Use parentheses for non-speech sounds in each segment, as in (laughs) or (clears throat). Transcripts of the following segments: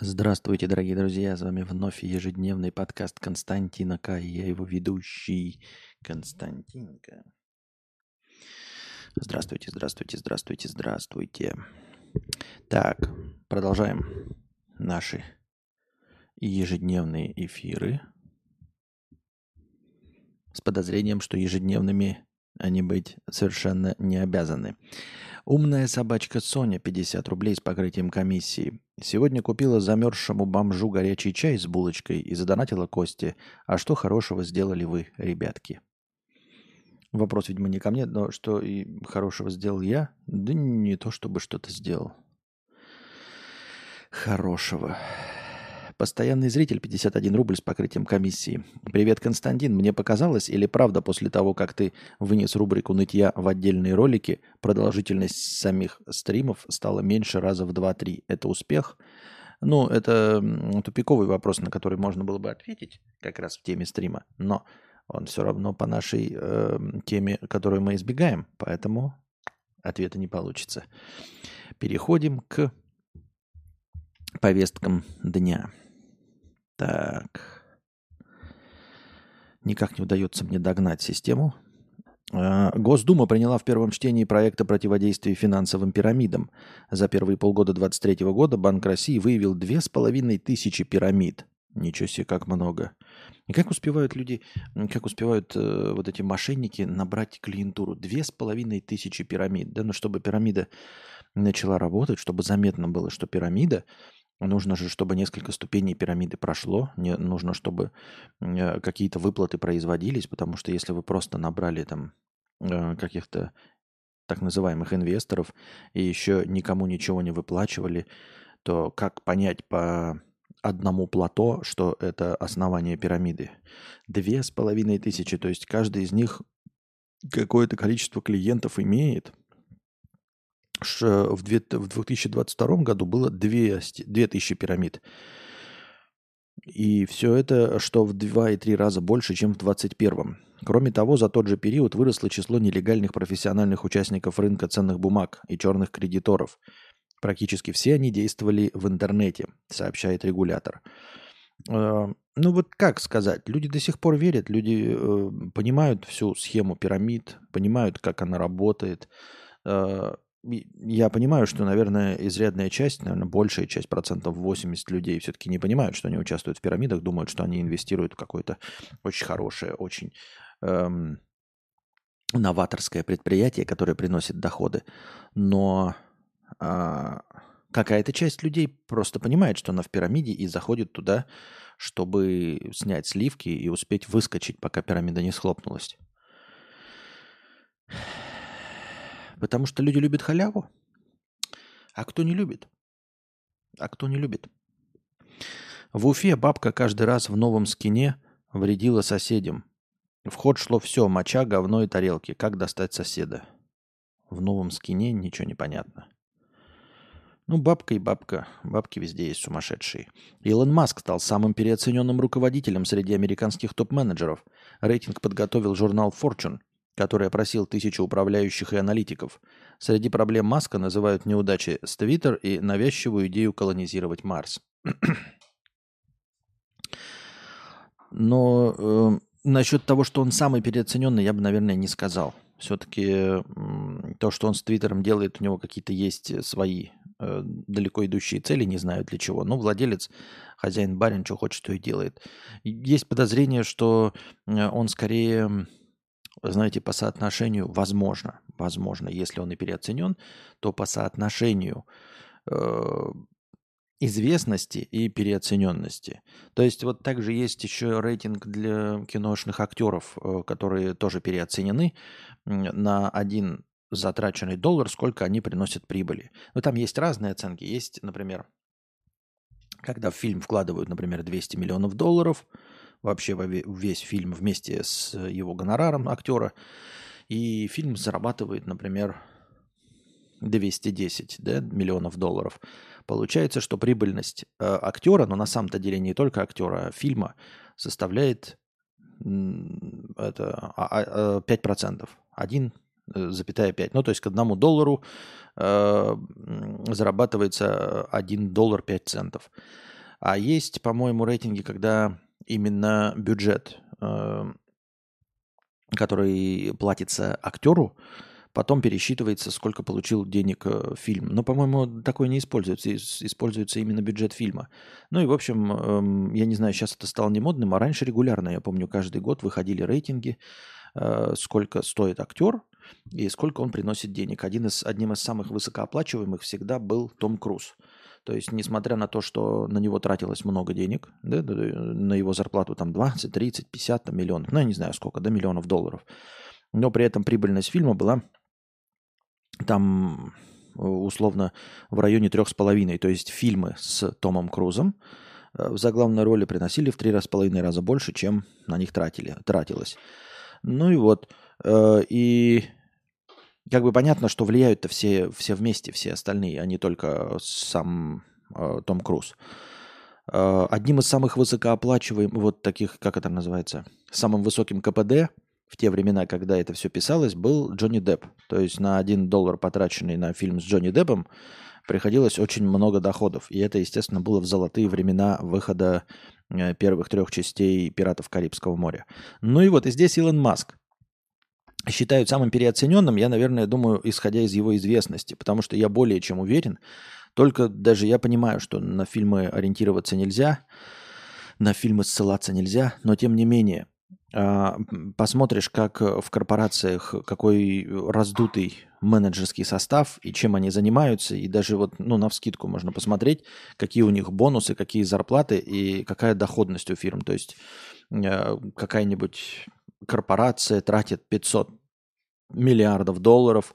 Здравствуйте, дорогие друзья! С вами вновь ежедневный подкаст Константина К. И я его ведущий Константинка. Здравствуйте, здравствуйте, здравствуйте, здравствуйте. Так, продолжаем наши ежедневные эфиры с подозрением, что ежедневными они быть совершенно не обязаны. Умная собачка Соня, 50 рублей с покрытием комиссии. Сегодня купила замерзшему бомжу горячий чай с булочкой и задонатила Кости. А что хорошего сделали вы, ребятки? Вопрос, видимо, не ко мне, но что и хорошего сделал я? Да не то, чтобы что-то сделал. Хорошего. Постоянный зритель 51 рубль с покрытием комиссии. Привет, Константин. Мне показалось или правда после того, как ты вынес рубрику нытья в отдельные ролики, продолжительность самих стримов стала меньше раза в 2-3. Это успех? Ну, это тупиковый вопрос, на который можно было бы ответить как раз в теме стрима, но он все равно по нашей э, теме, которую мы избегаем, поэтому ответа не получится. Переходим к повесткам дня. Так. Никак не удается мне догнать систему. А, Госдума приняла в первом чтении проекта противодействия финансовым пирамидам. За первые полгода 2023 года Банк России выявил две с половиной тысячи пирамид. Ничего себе, как много. И как успевают люди, как успевают э, вот эти мошенники набрать клиентуру? Две с половиной тысячи пирамид. Да, но чтобы пирамида начала работать, чтобы заметно было, что пирамида, Нужно же, чтобы несколько ступеней пирамиды прошло, не, нужно, чтобы э, какие-то выплаты производились, потому что если вы просто набрали там э, каких-то так называемых инвесторов и еще никому ничего не выплачивали, то как понять по одному плато, что это основание пирамиды? Две с половиной тысячи, то есть каждый из них какое-то количество клиентов имеет – в 2022 году было 200, 2000 пирамид. И все это, что в 2,3 раза больше, чем в 2021. Кроме того, за тот же период выросло число нелегальных профессиональных участников рынка ценных бумаг и черных кредиторов. Практически все они действовали в интернете, сообщает регулятор. Э, ну вот как сказать, люди до сих пор верят, люди э, понимают всю схему пирамид, понимают, как она работает, э, я понимаю, что, наверное, изрядная часть, наверное, большая часть, процентов 80 людей все-таки не понимают, что они участвуют в пирамидах, думают, что они инвестируют в какое-то очень хорошее, очень эм, новаторское предприятие, которое приносит доходы. Но э, какая-то часть людей просто понимает, что она в пирамиде и заходит туда, чтобы снять сливки и успеть выскочить, пока пирамида не схлопнулась. Потому что люди любят халяву. А кто не любит? А кто не любит? В Уфе бабка каждый раз в новом скине вредила соседям. В ход шло все, моча, говно и тарелки. Как достать соседа? В новом скине ничего не понятно. Ну, бабка и бабка. Бабки везде есть сумасшедшие. Илон Маск стал самым переоцененным руководителем среди американских топ-менеджеров. Рейтинг подготовил журнал Fortune – который опросил тысячу управляющих и аналитиков. Среди проблем Маска называют неудачи с Твиттер и навязчивую идею колонизировать Марс. (clears throat) Но э, насчет того, что он самый переоцененный, я бы, наверное, не сказал. Все-таки э, то, что он с Твиттером делает, у него какие-то есть свои э, далеко идущие цели, не знаю для чего. Но владелец, хозяин барин, что хочет, то и делает. Есть подозрение, что э, он скорее знаете, по соотношению, возможно, возможно, если он и переоценен, то по соотношению э, известности и переоцененности. То есть вот также есть еще рейтинг для киношных актеров, э, которые тоже переоценены на один затраченный доллар, сколько они приносят прибыли. Но там есть разные оценки. Есть, например, когда в фильм вкладывают, например, 200 миллионов долларов – вообще весь фильм вместе с его гонораром актера. И фильм зарабатывает, например, 210 да, миллионов долларов. Получается, что прибыльность э, актера, но на самом-то деле не только актера, а фильма, составляет это, а, а, 5%. Э, Один запятая 5. Ну, то есть к одному доллару э, зарабатывается 1 доллар 5 центов. А есть, по-моему, рейтинги, когда именно бюджет, э, который платится актеру, потом пересчитывается, сколько получил денег э, фильм. Но, по-моему, такое не используется. Используется именно бюджет фильма. Ну и, в общем, эм, я не знаю, сейчас это стало не модным, а раньше регулярно, я помню, каждый год выходили рейтинги, э, сколько стоит актер и сколько он приносит денег. Один из, одним из самых высокооплачиваемых всегда был Том Круз. То есть, несмотря на то, что на него тратилось много денег, да, на его зарплату там 20, 30, 50 там, миллионов, ну, я не знаю сколько, да, миллионов долларов, но при этом прибыльность фильма была там э, условно в районе трех с половиной. То есть фильмы с Томом Крузом э, в заглавной роли приносили в три с половиной раза больше, чем на них тратили, тратилось. Ну и вот. Э, как бы понятно, что влияют-то все, все вместе, все остальные, а не только сам Том Круз. Одним из самых высокооплачиваемых, вот таких, как это называется, самым высоким КПД – в те времена, когда это все писалось, был Джонни Депп. То есть на один доллар, потраченный на фильм с Джонни Деппом, приходилось очень много доходов. И это, естественно, было в золотые времена выхода э, первых трех частей «Пиратов Карибского моря». Ну и вот и здесь Илон Маск. Считают самым переоцененным, я, наверное, думаю, исходя из его известности, потому что я более чем уверен, только даже я понимаю, что на фильмы ориентироваться нельзя, на фильмы ссылаться нельзя, но тем не менее – а, посмотришь, как в корпорациях, какой раздутый менеджерский состав и чем они занимаются, и даже вот, ну, на вскидку можно посмотреть, какие у них бонусы, какие зарплаты и какая доходность у фирм. То есть э, какая-нибудь корпорация тратит 500 миллиардов долларов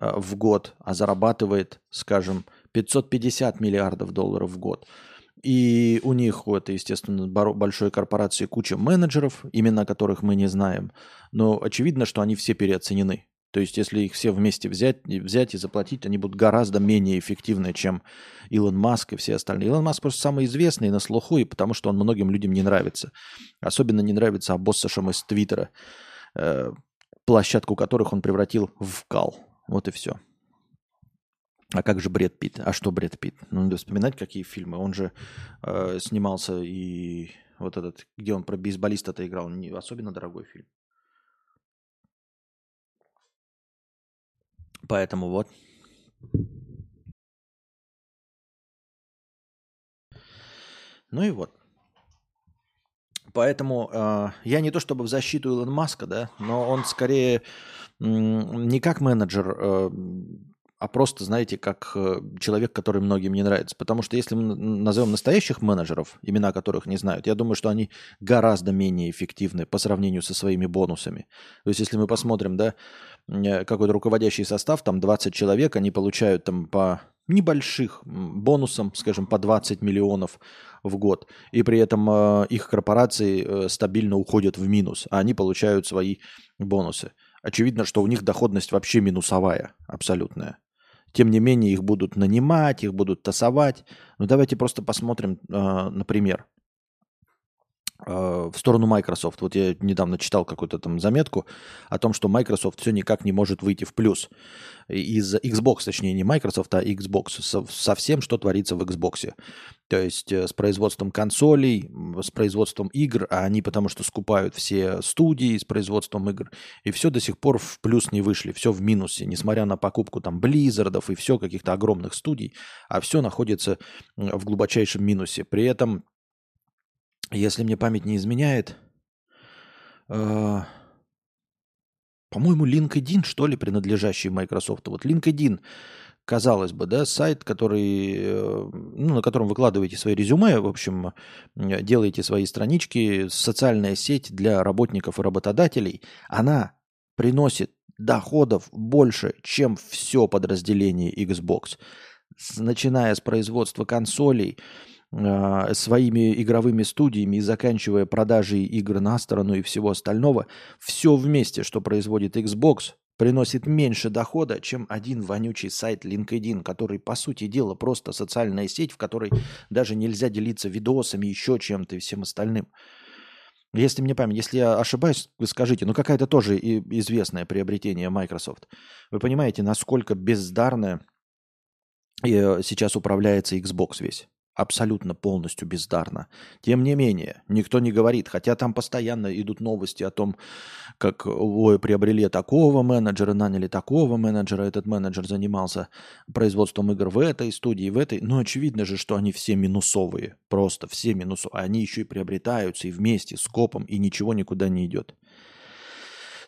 э, в год, а зарабатывает, скажем, 550 миллиардов долларов в год – и у них, вот, естественно, большой корпорации куча менеджеров, имена которых мы не знаем. Но очевидно, что они все переоценены. То есть, если их все вместе взять, взять и заплатить, они будут гораздо менее эффективны, чем Илон Маск и все остальные. Илон Маск просто самый известный на слуху, и потому что он многим людям не нравится. Особенно не нравится обоссашам из Твиттера, э, площадку которых он превратил в кал. Вот и все. А как же Бред Питт? А что Бред Питт? Ну, надо вспоминать, какие фильмы. Он же э, снимался и вот этот, где он про бейсболиста-то играл, не особенно дорогой фильм. Поэтому вот. Ну и вот. Поэтому э, я не то чтобы в защиту Илона Маска, да, но он скорее не как менеджер э, а просто, знаете, как э, человек, который многим не нравится. Потому что если мы назовем настоящих менеджеров, имена которых не знают, я думаю, что они гораздо менее эффективны по сравнению со своими бонусами. То есть если мы посмотрим, да, э, какой-то руководящий состав, там 20 человек, они получают там по небольших бонусам, скажем, по 20 миллионов в год, и при этом э, их корпорации э, стабильно уходят в минус, а они получают свои бонусы. Очевидно, что у них доходность вообще минусовая, абсолютная. Тем не менее, их будут нанимать, их будут тасовать. Ну, давайте просто посмотрим, э, например, в сторону Microsoft. Вот я недавно читал какую-то там заметку о том, что Microsoft все никак не может выйти в плюс. Из Xbox, точнее, не Microsoft, а Xbox. Со, всем, что творится в Xbox. То есть э, с производством консолей, с производством игр, а они потому что скупают все студии с производством игр. И все до сих пор в плюс не вышли, все в минусе, несмотря на покупку там Blizzard ов и все каких-то огромных студий, а все находится в глубочайшем минусе. При этом если мне память не изменяет, э, по-моему, LinkedIn, что ли, принадлежащий Microsoft. Вот LinkedIn, казалось бы, да, сайт, который, э, ну, на котором выкладываете свои резюме, в общем, делаете свои странички, социальная сеть для работников и работодателей, она приносит доходов больше, чем все подразделение Xbox. Начиная с производства консолей, а, своими игровыми студиями и заканчивая продажей игр на сторону и всего остального, все вместе, что производит Xbox, приносит меньше дохода, чем один вонючий сайт LinkedIn, который, по сути дела, просто социальная сеть, в которой даже нельзя делиться видосами, еще чем-то и всем остальным. Если мне память, если я ошибаюсь, вы скажите, ну какая-то тоже известное приобретение Microsoft. Вы понимаете, насколько бездарно э, сейчас управляется Xbox весь абсолютно полностью бездарно. Тем не менее, никто не говорит, хотя там постоянно идут новости о том, как ой, приобрели такого менеджера, наняли такого менеджера, этот менеджер занимался производством игр в этой студии, в этой. Но очевидно же, что они все минусовые, просто все минусовые. Они еще и приобретаются и вместе с копом, и ничего никуда не идет.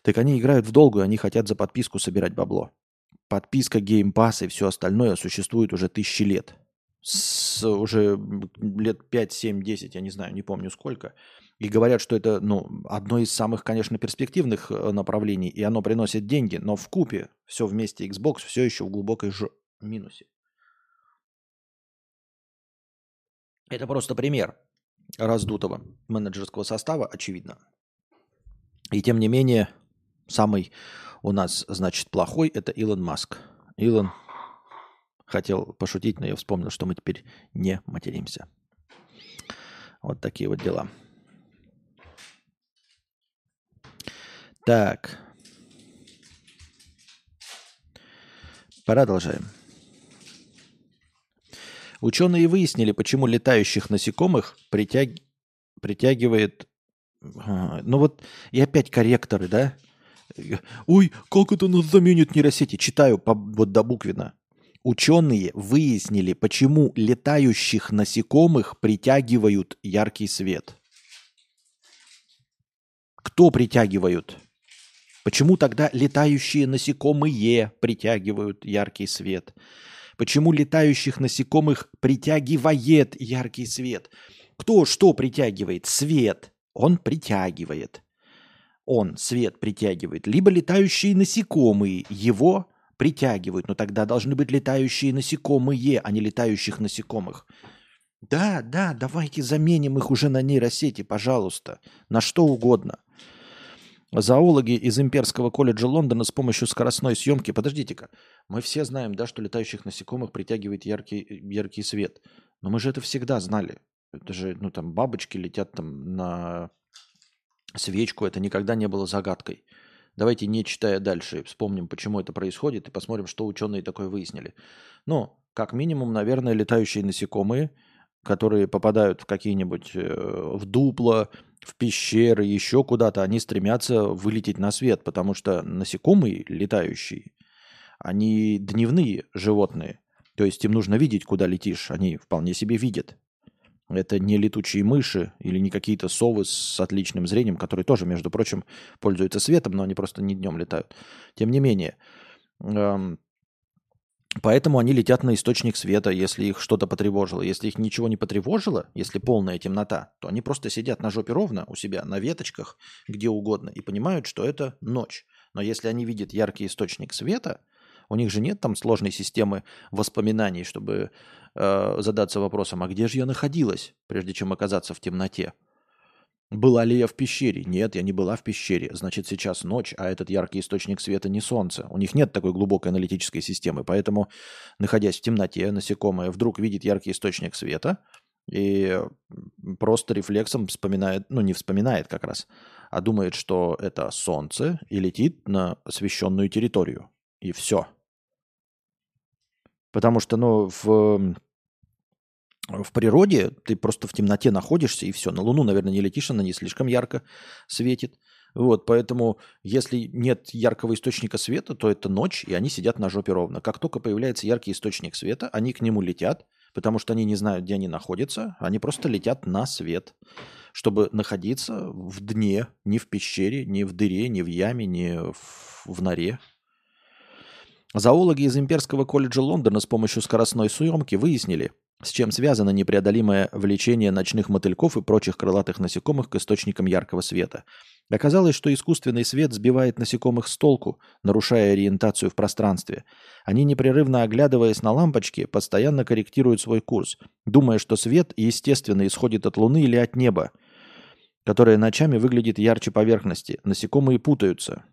Так они играют в долгую, они хотят за подписку собирать бабло. Подписка Pass и все остальное существует уже тысячи лет – с уже лет 5, 7, 10, я не знаю, не помню сколько. И говорят, что это ну, одно из самых, конечно, перспективных э, направлений, и оно приносит деньги, но в купе все вместе Xbox все еще в глубокой ж... минусе. Это просто пример раздутого менеджерского состава, очевидно. И тем не менее, самый у нас, значит, плохой – это Илон Маск. Илон Хотел пошутить, но я вспомнил, что мы теперь не материмся. Вот такие вот дела. Так. Продолжаем. Ученые выяснили, почему летающих насекомых притяг... притягивает... А, ну вот, и опять корректоры, да? Ой, как это нас заменит нейросети? Читаю по, вот до буквина. Ученые выяснили, почему летающих насекомых притягивают яркий свет. Кто притягивают? Почему тогда летающие насекомые притягивают яркий свет? Почему летающих насекомых притягивает яркий свет? Кто что притягивает? Свет. Он притягивает. Он свет притягивает. Либо летающие насекомые его притягивают, но тогда должны быть летающие насекомые, а не летающих насекомых. Да, да, давайте заменим их уже на нейросети, пожалуйста, на что угодно. Зоологи из Имперского колледжа Лондона с помощью скоростной съемки... Подождите-ка, мы все знаем, да, что летающих насекомых притягивает яркий, яркий свет. Но мы же это всегда знали. Это же, ну там, бабочки летят там на свечку, это никогда не было загадкой. Давайте, не читая дальше, вспомним, почему это происходит, и посмотрим, что ученые такое выяснили. Ну, как минимум, наверное, летающие насекомые, которые попадают в какие-нибудь э, в дупло, в пещеры, еще куда-то, они стремятся вылететь на свет, потому что насекомые летающие, они дневные животные. То есть им нужно видеть, куда летишь. Они вполне себе видят. Это не летучие мыши или не какие-то совы с отличным зрением, которые тоже, между прочим, пользуются светом, но они просто не днем летают. Тем не менее, эм, поэтому они летят на источник света, если их что-то потревожило. Если их ничего не потревожило, если полная темнота, то они просто сидят на жопе ровно у себя, на веточках, где угодно, и понимают, что это ночь. Но если они видят яркий источник света, у них же нет там сложной системы воспоминаний, чтобы э, задаться вопросом, а где же я находилась, прежде чем оказаться в темноте? Была ли я в пещере? Нет, я не была в пещере. Значит, сейчас ночь, а этот яркий источник света не солнце. У них нет такой глубокой аналитической системы. Поэтому, находясь в темноте, насекомое вдруг видит яркий источник света и просто рефлексом вспоминает, ну не вспоминает как раз, а думает, что это солнце и летит на освещенную территорию. И все. Потому что, ну, в, в природе ты просто в темноте находишься, и все. На Луну, наверное, не летишь, она не слишком ярко светит. Вот, поэтому, если нет яркого источника света, то это ночь, и они сидят на жопе ровно. Как только появляется яркий источник света, они к нему летят, потому что они не знают, где они находятся, они просто летят на свет, чтобы находиться в дне, не в пещере, не в дыре, не в яме, не в, в норе, Зоологи из Имперского колледжа Лондона с помощью скоростной съемки выяснили, с чем связано непреодолимое влечение ночных мотыльков и прочих крылатых насекомых к источникам яркого света. Оказалось, что искусственный свет сбивает насекомых с толку, нарушая ориентацию в пространстве. Они, непрерывно оглядываясь на лампочки, постоянно корректируют свой курс, думая, что свет естественно исходит от Луны или от неба, которое ночами выглядит ярче поверхности. Насекомые путаются,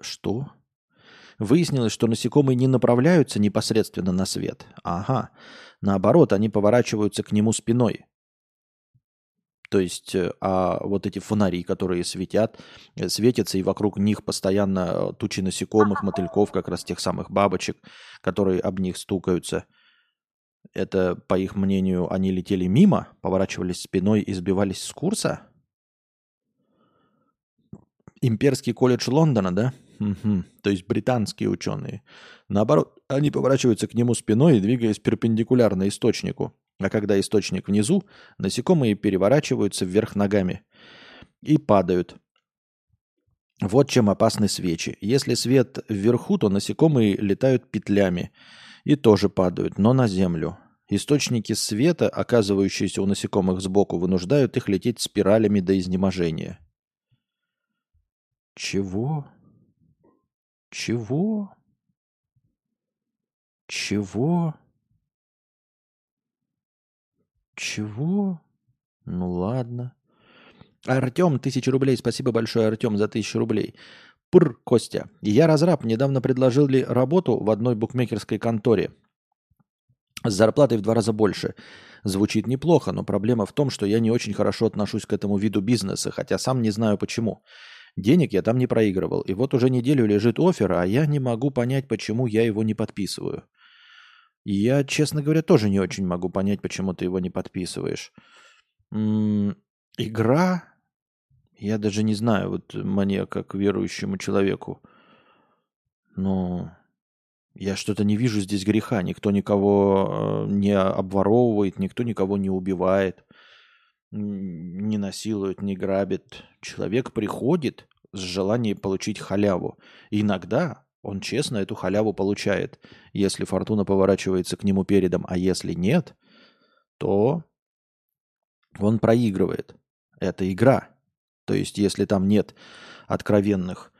что? Выяснилось, что насекомые не направляются непосредственно на свет. Ага. Наоборот, они поворачиваются к нему спиной. То есть, э, а вот эти фонари, которые светят, э, светятся, и вокруг них постоянно э, тучи насекомых, мотыльков, как раз тех самых бабочек, которые об них стукаются. Это, по их мнению, они летели мимо, поворачивались спиной и сбивались с курса? Имперский колледж Лондона, да? Угу. То есть британские ученые. Наоборот, они поворачиваются к нему спиной, двигаясь перпендикулярно источнику. А когда источник внизу, насекомые переворачиваются вверх ногами и падают. Вот чем опасны свечи. Если свет вверху, то насекомые летают петлями и тоже падают, но на землю. Источники света, оказывающиеся у насекомых сбоку, вынуждают их лететь спиралями до изнеможения. Чего? Чего? Чего? Чего? Ну ладно. Артем, тысяча рублей. Спасибо большое, Артем, за тысячу рублей. Пр, Костя. Я разраб. Недавно предложили работу в одной букмекерской конторе. С зарплатой в два раза больше. Звучит неплохо, но проблема в том, что я не очень хорошо отношусь к этому виду бизнеса, хотя сам не знаю почему. Денег я там не проигрывал. И вот уже неделю лежит офер, а я не могу понять, почему я его не подписываю. Я, честно говоря, тоже не очень могу понять, почему ты его не подписываешь. Игра, я даже не знаю, вот мне как верующему человеку, но я что-то не вижу здесь греха. Никто никого э, не обворовывает, никто никого не убивает, не насилует, не грабит. Человек приходит с желанием получить халяву. И иногда он честно эту халяву получает, если фортуна поворачивается к нему передом, а если нет, то он проигрывает. Это игра. То есть, если там нет откровенных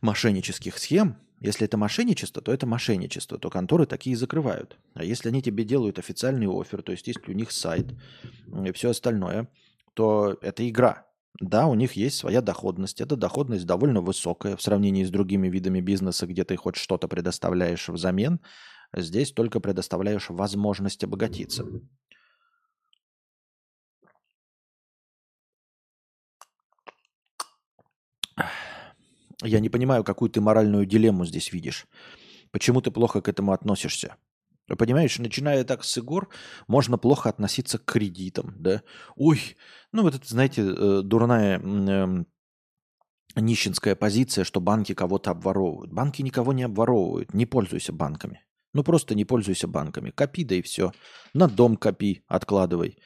мошеннических схем, если это мошенничество, то это мошенничество, то конторы такие закрывают. А если они тебе делают официальный офер, то есть есть у них сайт и все остальное, то это игра. Да, у них есть своя доходность. Эта доходность довольно высокая в сравнении с другими видами бизнеса, где ты хоть что-то предоставляешь взамен. Здесь только предоставляешь возможность обогатиться. Я не понимаю, какую ты моральную дилемму здесь видишь. Почему ты плохо к этому относишься? Понимаешь, начиная так с игр, можно плохо относиться к кредитам, да? Ой, ну вот это, знаете, э, дурная э, нищенская позиция, что банки кого-то обворовывают. Банки никого не обворовывают, не пользуйся банками. Ну просто не пользуйся банками. Копи, да и все. На дом копи, откладывай.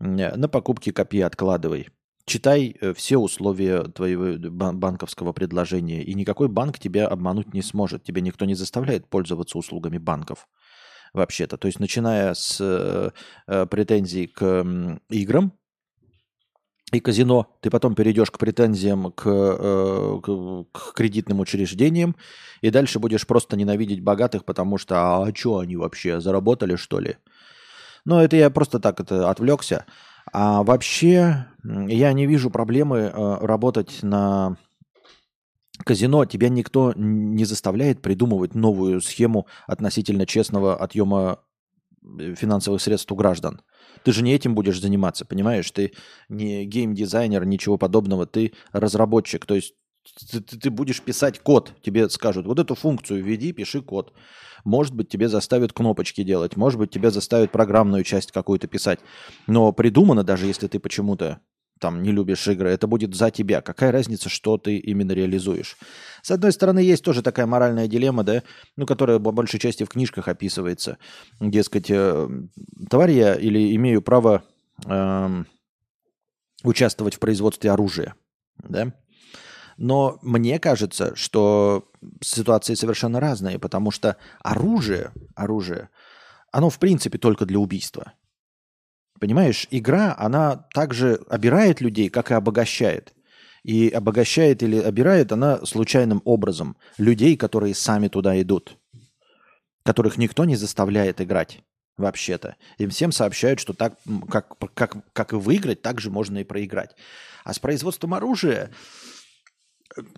На покупки копи, откладывай. Читай э, все условия твоего банковского предложения, и никакой банк тебя обмануть не сможет. Тебя никто не заставляет пользоваться услугами банков вообще-то. То есть начиная с э, э претензий к э, играм и казино, ты потом перейдешь к претензиям к, э, к, к кредитным учреждениям, и дальше будешь просто ненавидеть богатых, потому что а, а что они вообще, заработали что ли? Ну, это я просто так это отвлекся. А вообще я не вижу проблемы э, работать на казино тебя никто не заставляет придумывать новую схему относительно честного отъема э, финансовых средств у граждан. Ты же не этим будешь заниматься, понимаешь? Ты не геймдизайнер, ничего подобного, ты разработчик. То есть ты, ты будешь писать код, тебе скажут, вот эту функцию введи, пиши код. Может быть, тебе заставят кнопочки делать, может быть, тебя заставят программную часть какую-то писать. Но придумано, даже если ты почему-то там не любишь игры, это будет за тебя. Какая разница, что ты именно реализуешь? С одной стороны, есть тоже такая моральная дилемма, да, ну, которая по большей части в книжках описывается. Дескать, э, товарищ я или имею право э, участвовать в производстве оружия, да? Но мне кажется, что ситуации совершенно разные, потому что оружие, оружие, оно в принципе только для убийства. Понимаешь, игра, она также обирает людей, как и обогащает. И обогащает или обирает она случайным образом людей, которые сами туда идут, которых никто не заставляет играть вообще-то. Им всем сообщают, что так, как, как, как и выиграть, так же можно и проиграть. А с производством оружия,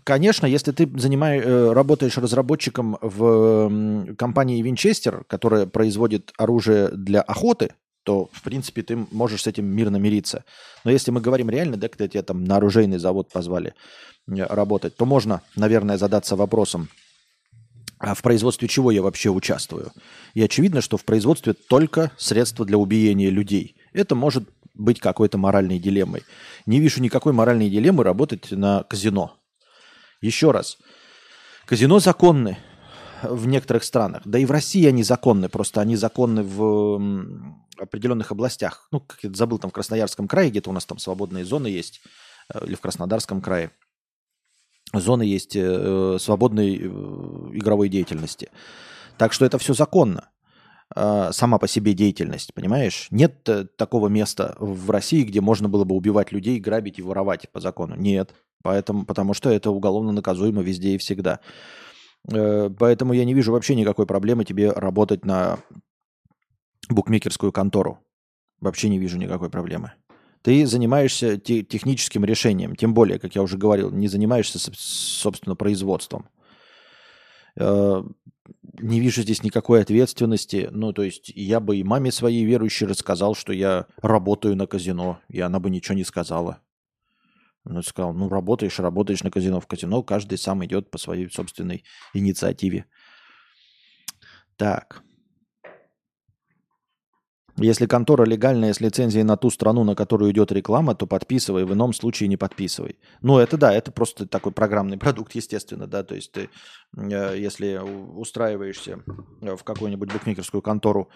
конечно, если ты занимаешь, э, работаешь разработчиком в компании Винчестер, которая производит оружие для охоты – то, в принципе, ты можешь с этим мирно мириться. Но если мы говорим реально, да, когда тебя там на оружейный завод позвали э, работать, то можно, наверное, задаться вопросом, а в производстве чего я вообще участвую? И очевидно, что в производстве только средства для убиения людей. Это может быть какой-то моральной дилеммой. Не вижу никакой моральной дилеммы работать на казино. Еще раз. Казино законны в некоторых странах. Да и в России они законны. Просто они законны в определенных областях. Ну, как я забыл, там в Красноярском крае где-то у нас там свободные зоны есть. Э, или в Краснодарском крае. Зоны есть э, свободной э, игровой деятельности. Так что это все законно. Э, сама по себе деятельность, понимаешь? Нет э, такого места в России, где можно было бы убивать людей, грабить и воровать по закону. Нет. Поэтому, потому что это уголовно наказуемо везде и всегда. Э, поэтому я не вижу вообще никакой проблемы тебе работать на букмекерскую контору. Вообще не вижу никакой проблемы. Ты занимаешься те- техническим решением, тем более, как я уже говорил, не занимаешься, собственно, производством. Э, не вижу здесь никакой ответственности. Ну, то есть я бы и маме своей верующей рассказал, что я работаю на казино, и она бы ничего не сказала. Он сказал, ну, работаешь, работаешь на казино. В казино каждый сам идет по своей собственной инициативе. Так. Если контора легальная с лицензией на ту страну, на которую идет реклама, то подписывай, в ином случае не подписывай. Ну, это да, это просто такой программный (laughs) продукт, естественно, да, то есть ты, э, если устраиваешься в какую-нибудь букмекерскую контору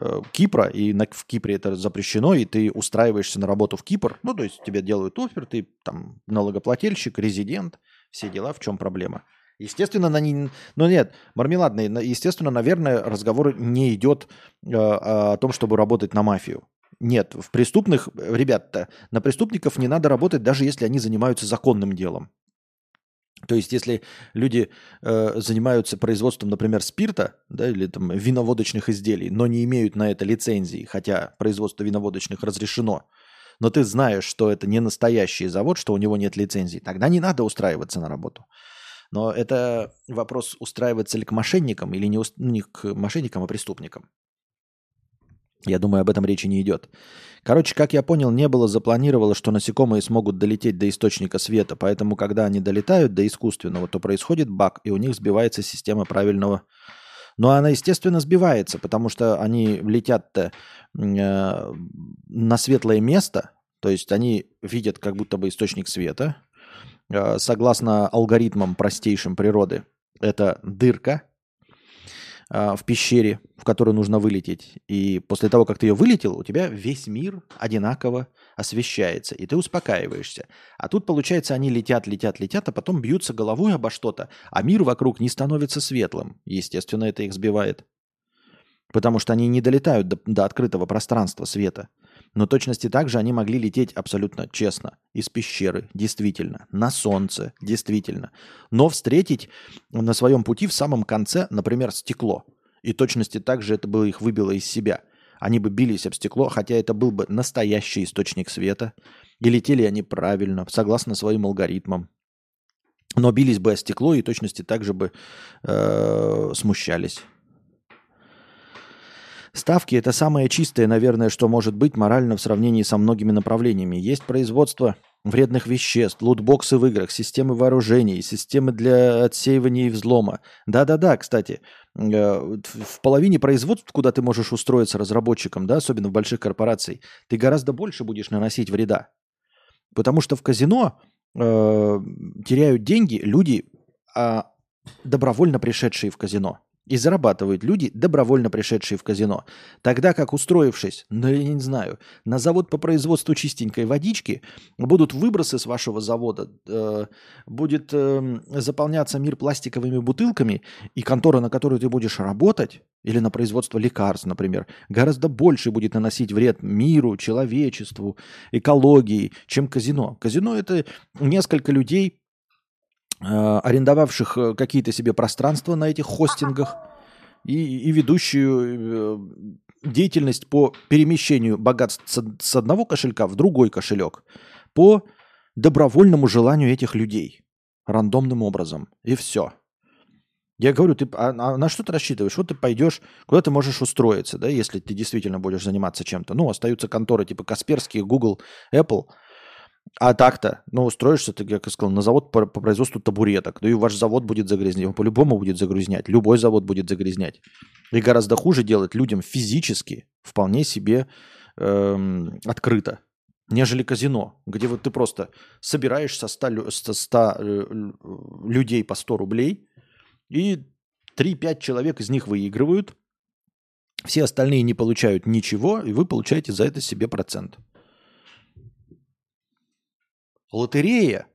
э, Кипра, и на, в Кипре это запрещено, и ты устраиваешься на работу в Кипр, ну, то есть тебе делают офер, ты там налогоплательщик, резидент, все дела, в чем проблема? Естественно, на не... ну нет, мармеладный, естественно, наверное, разговор не идет э, о том, чтобы работать на мафию. Нет, в преступных, ребята, на преступников не надо работать, даже если они занимаются законным делом. То есть, если люди э, занимаются производством, например, спирта да, или там, виноводочных изделий, но не имеют на это лицензии, хотя производство виноводочных разрешено, но ты знаешь, что это не настоящий завод, что у него нет лицензии, тогда не надо устраиваться на работу. Но это вопрос, устраиваться ли к мошенникам или не, уст... Ну, не к мошенникам, а преступникам. Я думаю, об этом речи не идет. Короче, как я понял, не было запланировано, что насекомые смогут долететь до источника света, поэтому, когда они долетают до искусственного, то происходит баг, и у них сбивается система правильного... Но она, естественно, сбивается, потому что они летят э, на светлое место, то есть они видят как будто бы источник света, согласно алгоритмам простейшим природы, это дырка э, в пещере, в которую нужно вылететь. И после того, как ты ее вылетел, у тебя весь мир одинаково освещается, и ты успокаиваешься. А тут, получается, они летят, летят, летят, а потом бьются головой обо что-то, а мир вокруг не становится светлым. Естественно, это их сбивает. Потому что они не долетают до, до открытого пространства света. Но точности также они могли лететь абсолютно честно. Из пещеры, действительно. На солнце, действительно. Но встретить на своем пути в самом конце, например, стекло. И точности также это было их выбило из себя. Они бы бились об стекло, хотя это был бы настоящий источник света. И летели они правильно, согласно своим алгоритмам. Но бились бы о стекло и точности также бы э, смущались. Ставки – это самое чистое, наверное, что может быть морально в сравнении со многими направлениями. Есть производство вредных веществ, лутбоксы в играх, системы вооружений, системы для отсеивания и взлома. Да-да-да, кстати, э, в половине производств, куда ты можешь устроиться разработчиком, да, особенно в больших корпорациях, ты гораздо больше будешь наносить вреда. Потому что в казино э, теряют деньги люди, э, добровольно пришедшие в казино. И зарабатывают люди, добровольно пришедшие в казино. Тогда как устроившись, ну я не знаю, на завод по производству чистенькой водички, будут выбросы с вашего завода, э, будет э, заполняться мир пластиковыми бутылками, и контора, на которую ты будешь работать, или на производство лекарств, например, гораздо больше будет наносить вред миру, человечеству, экологии, чем казино. Казино это несколько людей, арендовавших э, какие-то себе пространства на этих хостингах и, и ведущую э, деятельность по перемещению богатств с одного кошелька в другой кошелек по добровольному желанию этих людей, рандомным образом. И все. Я говорю, ты а, а на что ты рассчитываешь? Вот ты пойдешь, куда ты можешь устроиться, да, если ты действительно будешь заниматься чем-то. Ну, остаются конторы типа Касперский, Google, Apple. А так-то, ну, устроишься ты, как я сказал, на завод по, по производству табуреток. Ну и ваш завод будет загрязнять. Он по-любому будет загрязнять. Любой завод будет загрязнять. И гораздо хуже делать людям физически вполне себе эм, открыто нежели казино, где вот ты просто собираешь со 100, 100 э, людей по 100 рублей, и 3-5 человек из них выигрывают, все остальные не получают ничего, и вы получаете за это себе процент. Лотерея.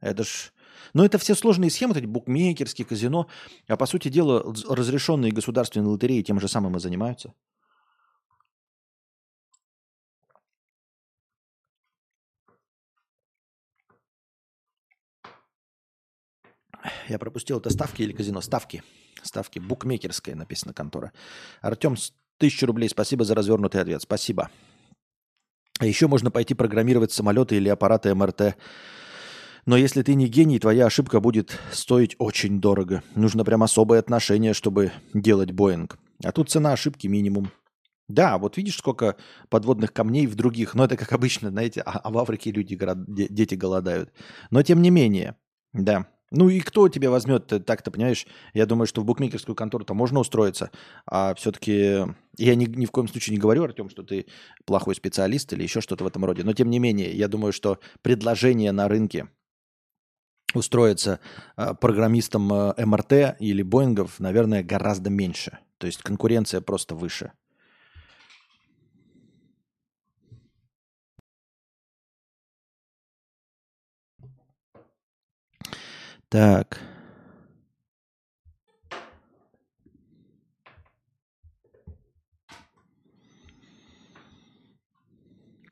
Это ж... Но это все сложные схемы, эти букмекерские, казино. А по сути дела, разрешенные государственные лотереи тем же самым и занимаются. Я пропустил это ставки или казино? Ставки. Ставки. Букмекерская написана контора. Артем, тысячу рублей. Спасибо за развернутый ответ. Спасибо. А еще можно пойти программировать самолеты или аппараты МРТ. Но если ты не гений, твоя ошибка будет стоить очень дорого. Нужно прям особое отношение, чтобы делать Боинг. А тут цена ошибки минимум. Да, вот видишь, сколько подводных камней в других. Но это как обычно, знаете, а, а в Африке люди, дети голодают. Но тем не менее, да. Ну и кто тебя возьмет, так-то, понимаешь? Я думаю, что в букмекерскую контору-то можно устроиться, а все-таки я ни, ни в коем случае не говорю, Артем, что ты плохой специалист или еще что-то в этом роде. Но тем не менее, я думаю, что предложение на рынке устроиться э, программистом э, МРТ или Боингов, наверное, гораздо меньше. То есть конкуренция просто выше. Так.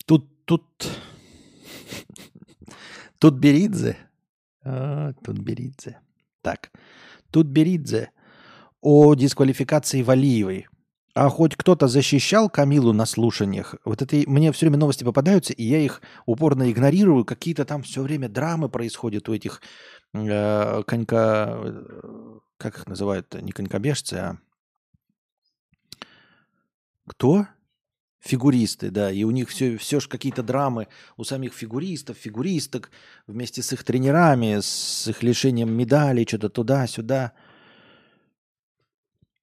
Тут, тут, тут Беридзе. А, тут Беридзе. Так. Тут Беридзе о дисквалификации Валиевой. А хоть кто-то защищал Камилу на слушаниях? Вот это мне все время новости попадаются, и я их упорно игнорирую. Какие-то там все время драмы происходят у этих э, конька... Э, как их называют? Не конькобежцы, а... Кто? Фигуристы, да, и у них все, все же какие-то драмы у самих фигуристов, фигуристок, вместе с их тренерами, с их лишением медалей, что-то туда-сюда.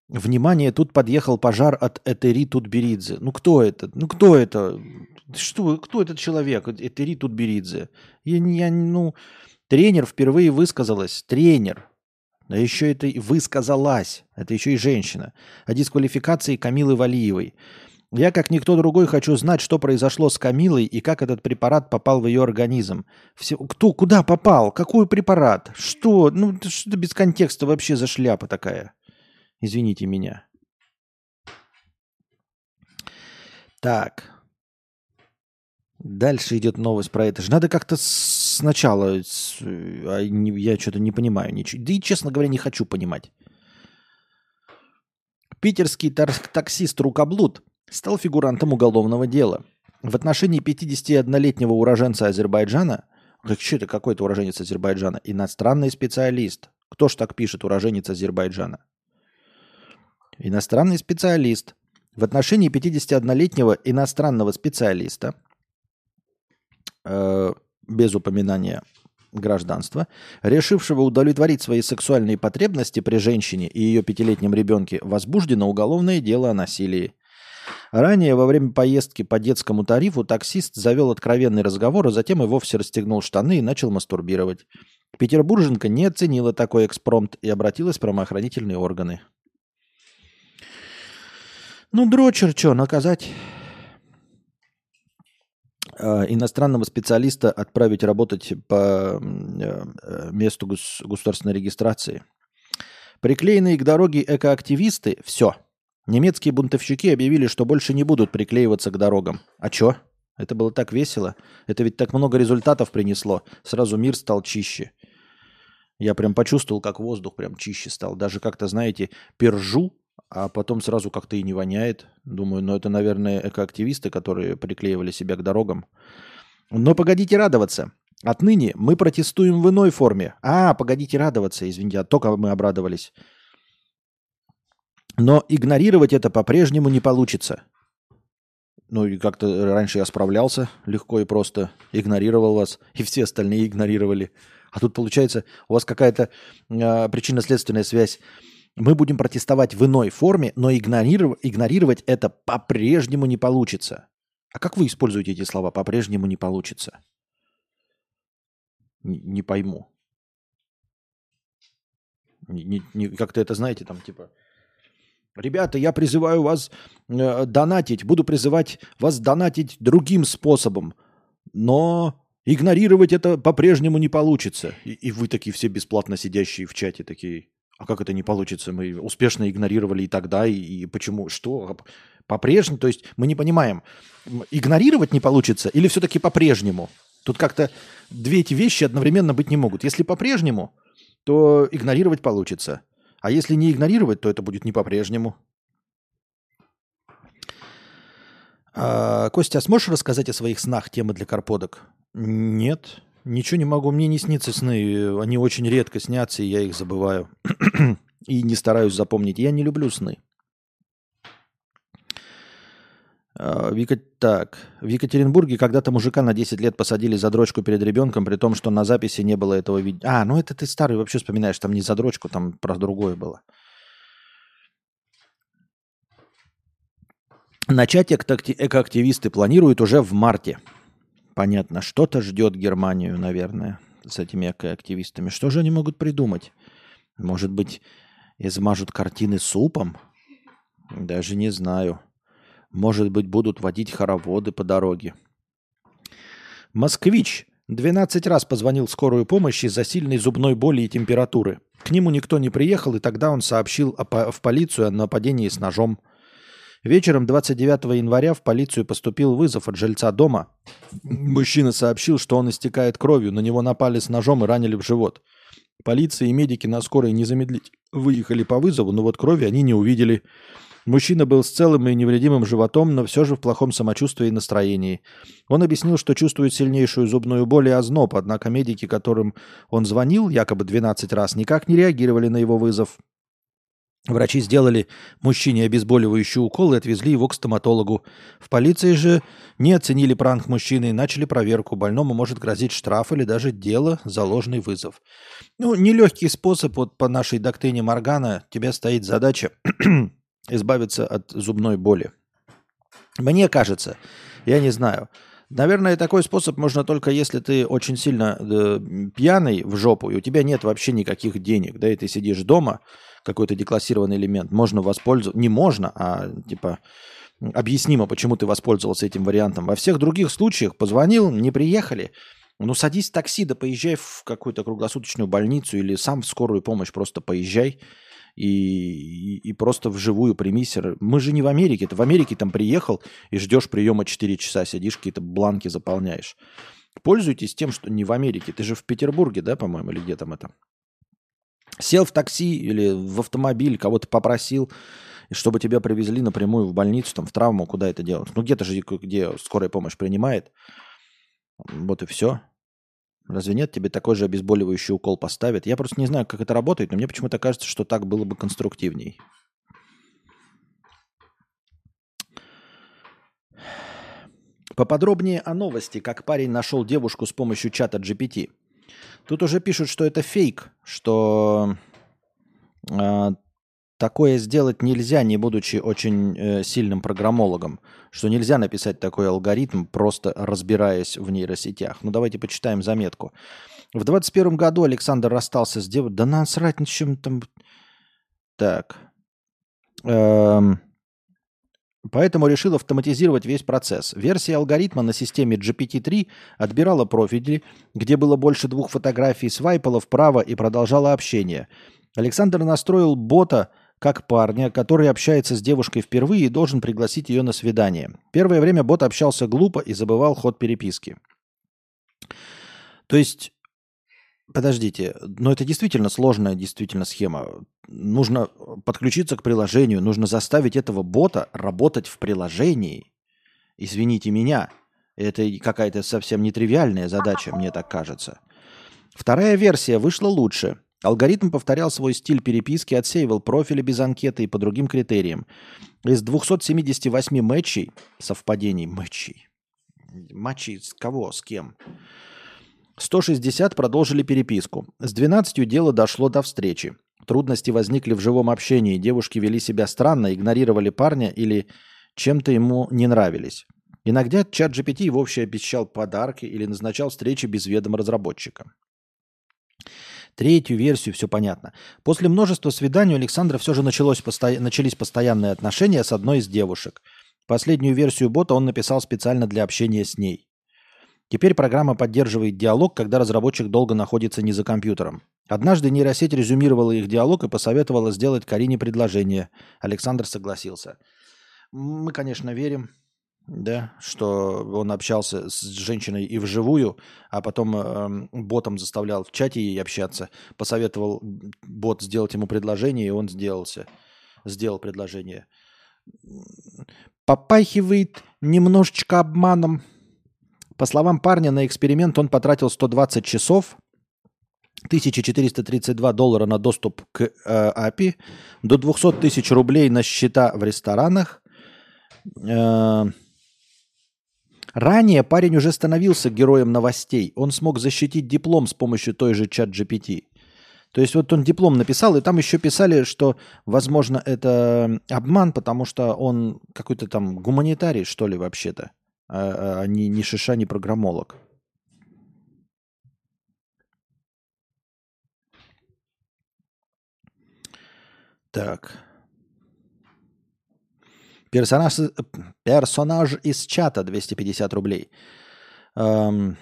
Внимание, тут подъехал пожар от Этери Тутберидзе. Ну кто это? Ну кто это? Что, кто этот человек? Этери Тутберидзе. Я, я, ну, тренер впервые высказалась. Тренер. А еще это высказалась. Это еще и женщина. О дисквалификации Камилы Валиевой. Я, как никто другой, хочу знать, что произошло с Камилой и как этот препарат попал в ее организм. Все, кто, куда попал? Какой препарат? Что? Ну, что это без контекста вообще за шляпа такая? Извините меня. Так. Дальше идет новость про это же. Надо как-то сначала... А я что-то не понимаю ничего. Да и, честно говоря, не хочу понимать. Питерский таксист Рукоблуд стал фигурантом уголовного дела. В отношении 51-летнего уроженца Азербайджана, как что это какой-то уроженец Азербайджана, иностранный специалист. Кто ж так пишет уроженец Азербайджана? Иностранный специалист. В отношении 51-летнего иностранного специалиста, э, без упоминания гражданства, решившего удовлетворить свои сексуальные потребности при женщине и ее пятилетнем ребенке, возбуждено уголовное дело о насилии. Ранее во время поездки по детскому тарифу таксист завел откровенный разговор, а затем и вовсе расстегнул штаны и начал мастурбировать. Петербурженко не оценила такой экспромт и обратилась в правоохранительные органы. Ну, дрочер, что, наказать? А, иностранного специалиста отправить работать по э, месту гос- государственной регистрации. Приклеенные к дороге экоактивисты – все. Немецкие бунтовщики объявили, что больше не будут приклеиваться к дорогам. А чё? Это было так весело. Это ведь так много результатов принесло. Сразу мир стал чище. Я прям почувствовал, как воздух прям чище стал. Даже как-то, знаете, пержу а потом сразу как-то и не воняет. Думаю, ну это, наверное, экоактивисты, которые приклеивали себя к дорогам. Но погодите радоваться. Отныне мы протестуем в иной форме. А, погодите радоваться, извините, а только мы обрадовались. Но игнорировать это по-прежнему не получится. Ну и как-то раньше я справлялся легко и просто, игнорировал вас, и все остальные игнорировали. А тут получается, у вас какая-то э, причинно-следственная связь. Мы будем протестовать в иной форме, но игнорировать, игнорировать это по-прежнему не получится. А как вы используете эти слова «по-прежнему не получится»? Не, не пойму. Не, как-то это знаете, там типа Ребята, я призываю вас э, донатить, буду призывать вас донатить другим способом, но игнорировать это по-прежнему не получится. И, и вы такие все бесплатно сидящие в чате такие, а как это не получится? Мы успешно игнорировали и тогда, и, и почему, что? По-прежнему, то есть мы не понимаем, игнорировать не получится или все-таки по-прежнему? Тут как-то две эти вещи одновременно быть не могут. Если по-прежнему, то игнорировать получится. А если не игнорировать, то это будет не по-прежнему. А, Костя, а сможешь рассказать о своих снах, темы для карподок? Нет, ничего не могу. Мне не снится сны. Они очень редко снятся, и я их забываю. (clears throat) и не стараюсь запомнить. Я не люблю сны. Вика... Так, в Екатеринбурге когда-то мужика на 10 лет посадили за дрочку перед ребенком, при том, что на записи не было этого видео. А, ну это ты старый вообще вспоминаешь, там не за дрочку, там про другое было. Начать экоактивисты планируют уже в марте. Понятно, что-то ждет Германию, наверное, с этими экоактивистами. Что же они могут придумать? Может быть, измажут картины супом? Даже не знаю. Может быть, будут водить хороводы по дороге. Москвич 12 раз позвонил в скорую помощь из-за сильной зубной боли и температуры. К нему никто не приехал, и тогда он сообщил в полицию о нападении с ножом. Вечером 29 января в полицию поступил вызов от жильца дома. Мужчина сообщил, что он истекает кровью, на него напали с ножом и ранили в живот. Полиция и медики на скорой незамедлительно выехали по вызову, но вот крови они не увидели. Мужчина был с целым и невредимым животом, но все же в плохом самочувствии и настроении. Он объяснил, что чувствует сильнейшую зубную боль и озноб, однако медики, которым он звонил, якобы 12 раз, никак не реагировали на его вызов. Врачи сделали мужчине обезболивающий укол и отвезли его к стоматологу. В полиции же не оценили пранк мужчины и начали проверку. Больному может грозить штраф или даже дело за ложный вызов. Ну, нелегкий способ, вот по нашей доктрине Моргана, тебе стоит задача (clears throat) избавиться от зубной боли. Мне кажется, я не знаю. Наверное, такой способ можно только если ты очень сильно э, пьяный в жопу, и у тебя нет вообще никаких денег, да, и ты сидишь дома, какой-то деклассированный элемент, можно воспользоваться, не можно, а типа объяснимо, почему ты воспользовался этим вариантом. Во всех других случаях позвонил, не приехали, ну садись в такси, да поезжай в какую-то круглосуточную больницу или сам в скорую помощь просто поезжай, и, и, и просто вживую примись. Мы же не в Америке. Ты в Америке там приехал и ждешь приема 4 часа, сидишь, какие-то бланки заполняешь. Пользуйтесь тем, что не в Америке. Ты же в Петербурге, да, по-моему, или где там это? Сел в такси или в автомобиль, кого-то попросил, чтобы тебя привезли напрямую в больницу, там, в травму, куда это делать. Ну, где-то же, где скорая помощь принимает. Вот и все. Разве нет? Тебе такой же обезболивающий укол поставят. Я просто не знаю, как это работает, но мне почему-то кажется, что так было бы конструктивней. Поподробнее о новости, как парень нашел девушку с помощью чата GPT. Тут уже пишут, что это фейк, что э, такое сделать нельзя, не будучи очень э, сильным программологом, что нельзя написать такой алгоритм, просто разбираясь в нейросетях. Ну, давайте почитаем заметку. В 21 году Александр расстался с девушкой. Да насрать, на чем там... Так. Эм... Поэтому решил автоматизировать весь процесс. Версия алгоритма на системе GPT-3 отбирала профили, где было больше двух фотографий, свайпала вправо и продолжала общение. Александр настроил бота как парня, который общается с девушкой впервые и должен пригласить ее на свидание. Первое время бот общался глупо и забывал ход переписки. То есть, подождите, но это действительно сложная действительно схема. Нужно подключиться к приложению, нужно заставить этого бота работать в приложении. Извините меня, Это какая-то совсем нетривиальная задача, мне так кажется. Вторая версия вышла лучше. Алгоритм повторял свой стиль переписки, отсеивал профили без анкеты и по другим критериям. Из 278 матчей, совпадений матчей, матчей с кого, с кем, 160 продолжили переписку. С 12 дело дошло до встречи. Трудности возникли в живом общении. Девушки вели себя странно, игнорировали парня или чем-то ему не нравились. Иногда чат GPT вовсе обещал подарки или назначал встречи без ведома разработчика. Третью версию все понятно. После множества свиданий у Александра все же началось посто... начались постоянные отношения с одной из девушек. Последнюю версию бота он написал специально для общения с ней. Теперь программа поддерживает диалог, когда разработчик долго находится не за компьютером. Однажды нейросеть резюмировала их диалог и посоветовала сделать Карине предложение. Александр согласился. Мы, конечно, верим, да, что он общался с женщиной и вживую, а потом э, ботом заставлял в чате ей общаться, посоветовал бот сделать ему предложение, и он сделался, сделал предложение. Попахивает немножечко обманом. По словам парня, на эксперимент он потратил 120 часов, 1432 доллара на доступ к э, API, до 200 тысяч рублей на счета в ресторанах, э, Ранее парень уже становился героем новостей. Он смог защитить диплом с помощью той же чат GPT. То есть вот он диплом написал, и там еще писали, что, возможно, это обман, потому что он какой-то там гуманитарий, что ли, вообще-то, а, а не, не шиша, не программолог. Так. Персонаж, персонаж из чата 250 рублей. Эм,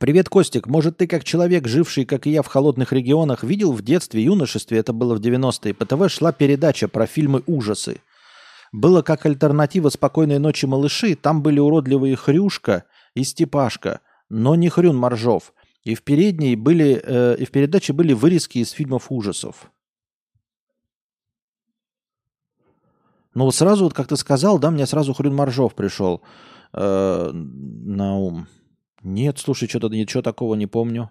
Привет, Костик. Может, ты как человек, живший, как и я, в холодных регионах, видел в детстве, юношестве, это было в 90-е, по ТВ шла передача про фильмы ужасы. Было как альтернатива «Спокойной ночи, малыши». Там были уродливые Хрюшка и Степашка, но не Хрюн Моржов. И в передней были, э, и в передаче были вырезки из фильмов ужасов. Ну вот сразу, вот как ты сказал, да, мне сразу Хрюн Моржов пришел э, на ум. Нет, слушай, что-то ничего такого не помню.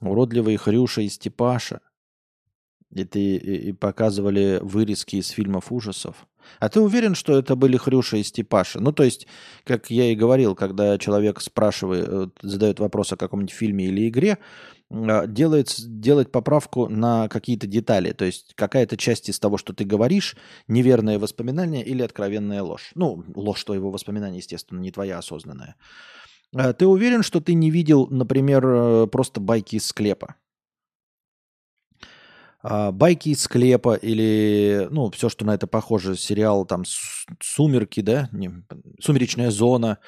Уродливые Хрюша и Степаша. И, ты, и, и показывали вырезки из фильмов ужасов. А ты уверен, что это были Хрюша и Степаша? Ну, то есть, как я и говорил, когда человек спрашивает, задает вопрос о каком-нибудь фильме или игре, делает, делать поправку на какие-то детали. То есть какая-то часть из того, что ты говоришь, неверное воспоминание или откровенная ложь. Ну, ложь твоего воспоминания, естественно, не твоя осознанная. А ты уверен, что ты не видел, например, э, просто байки из склепа? А, байки из склепа или, ну, все, что на это похоже, сериал там «Сумерки», да, «Сумеречная зона»,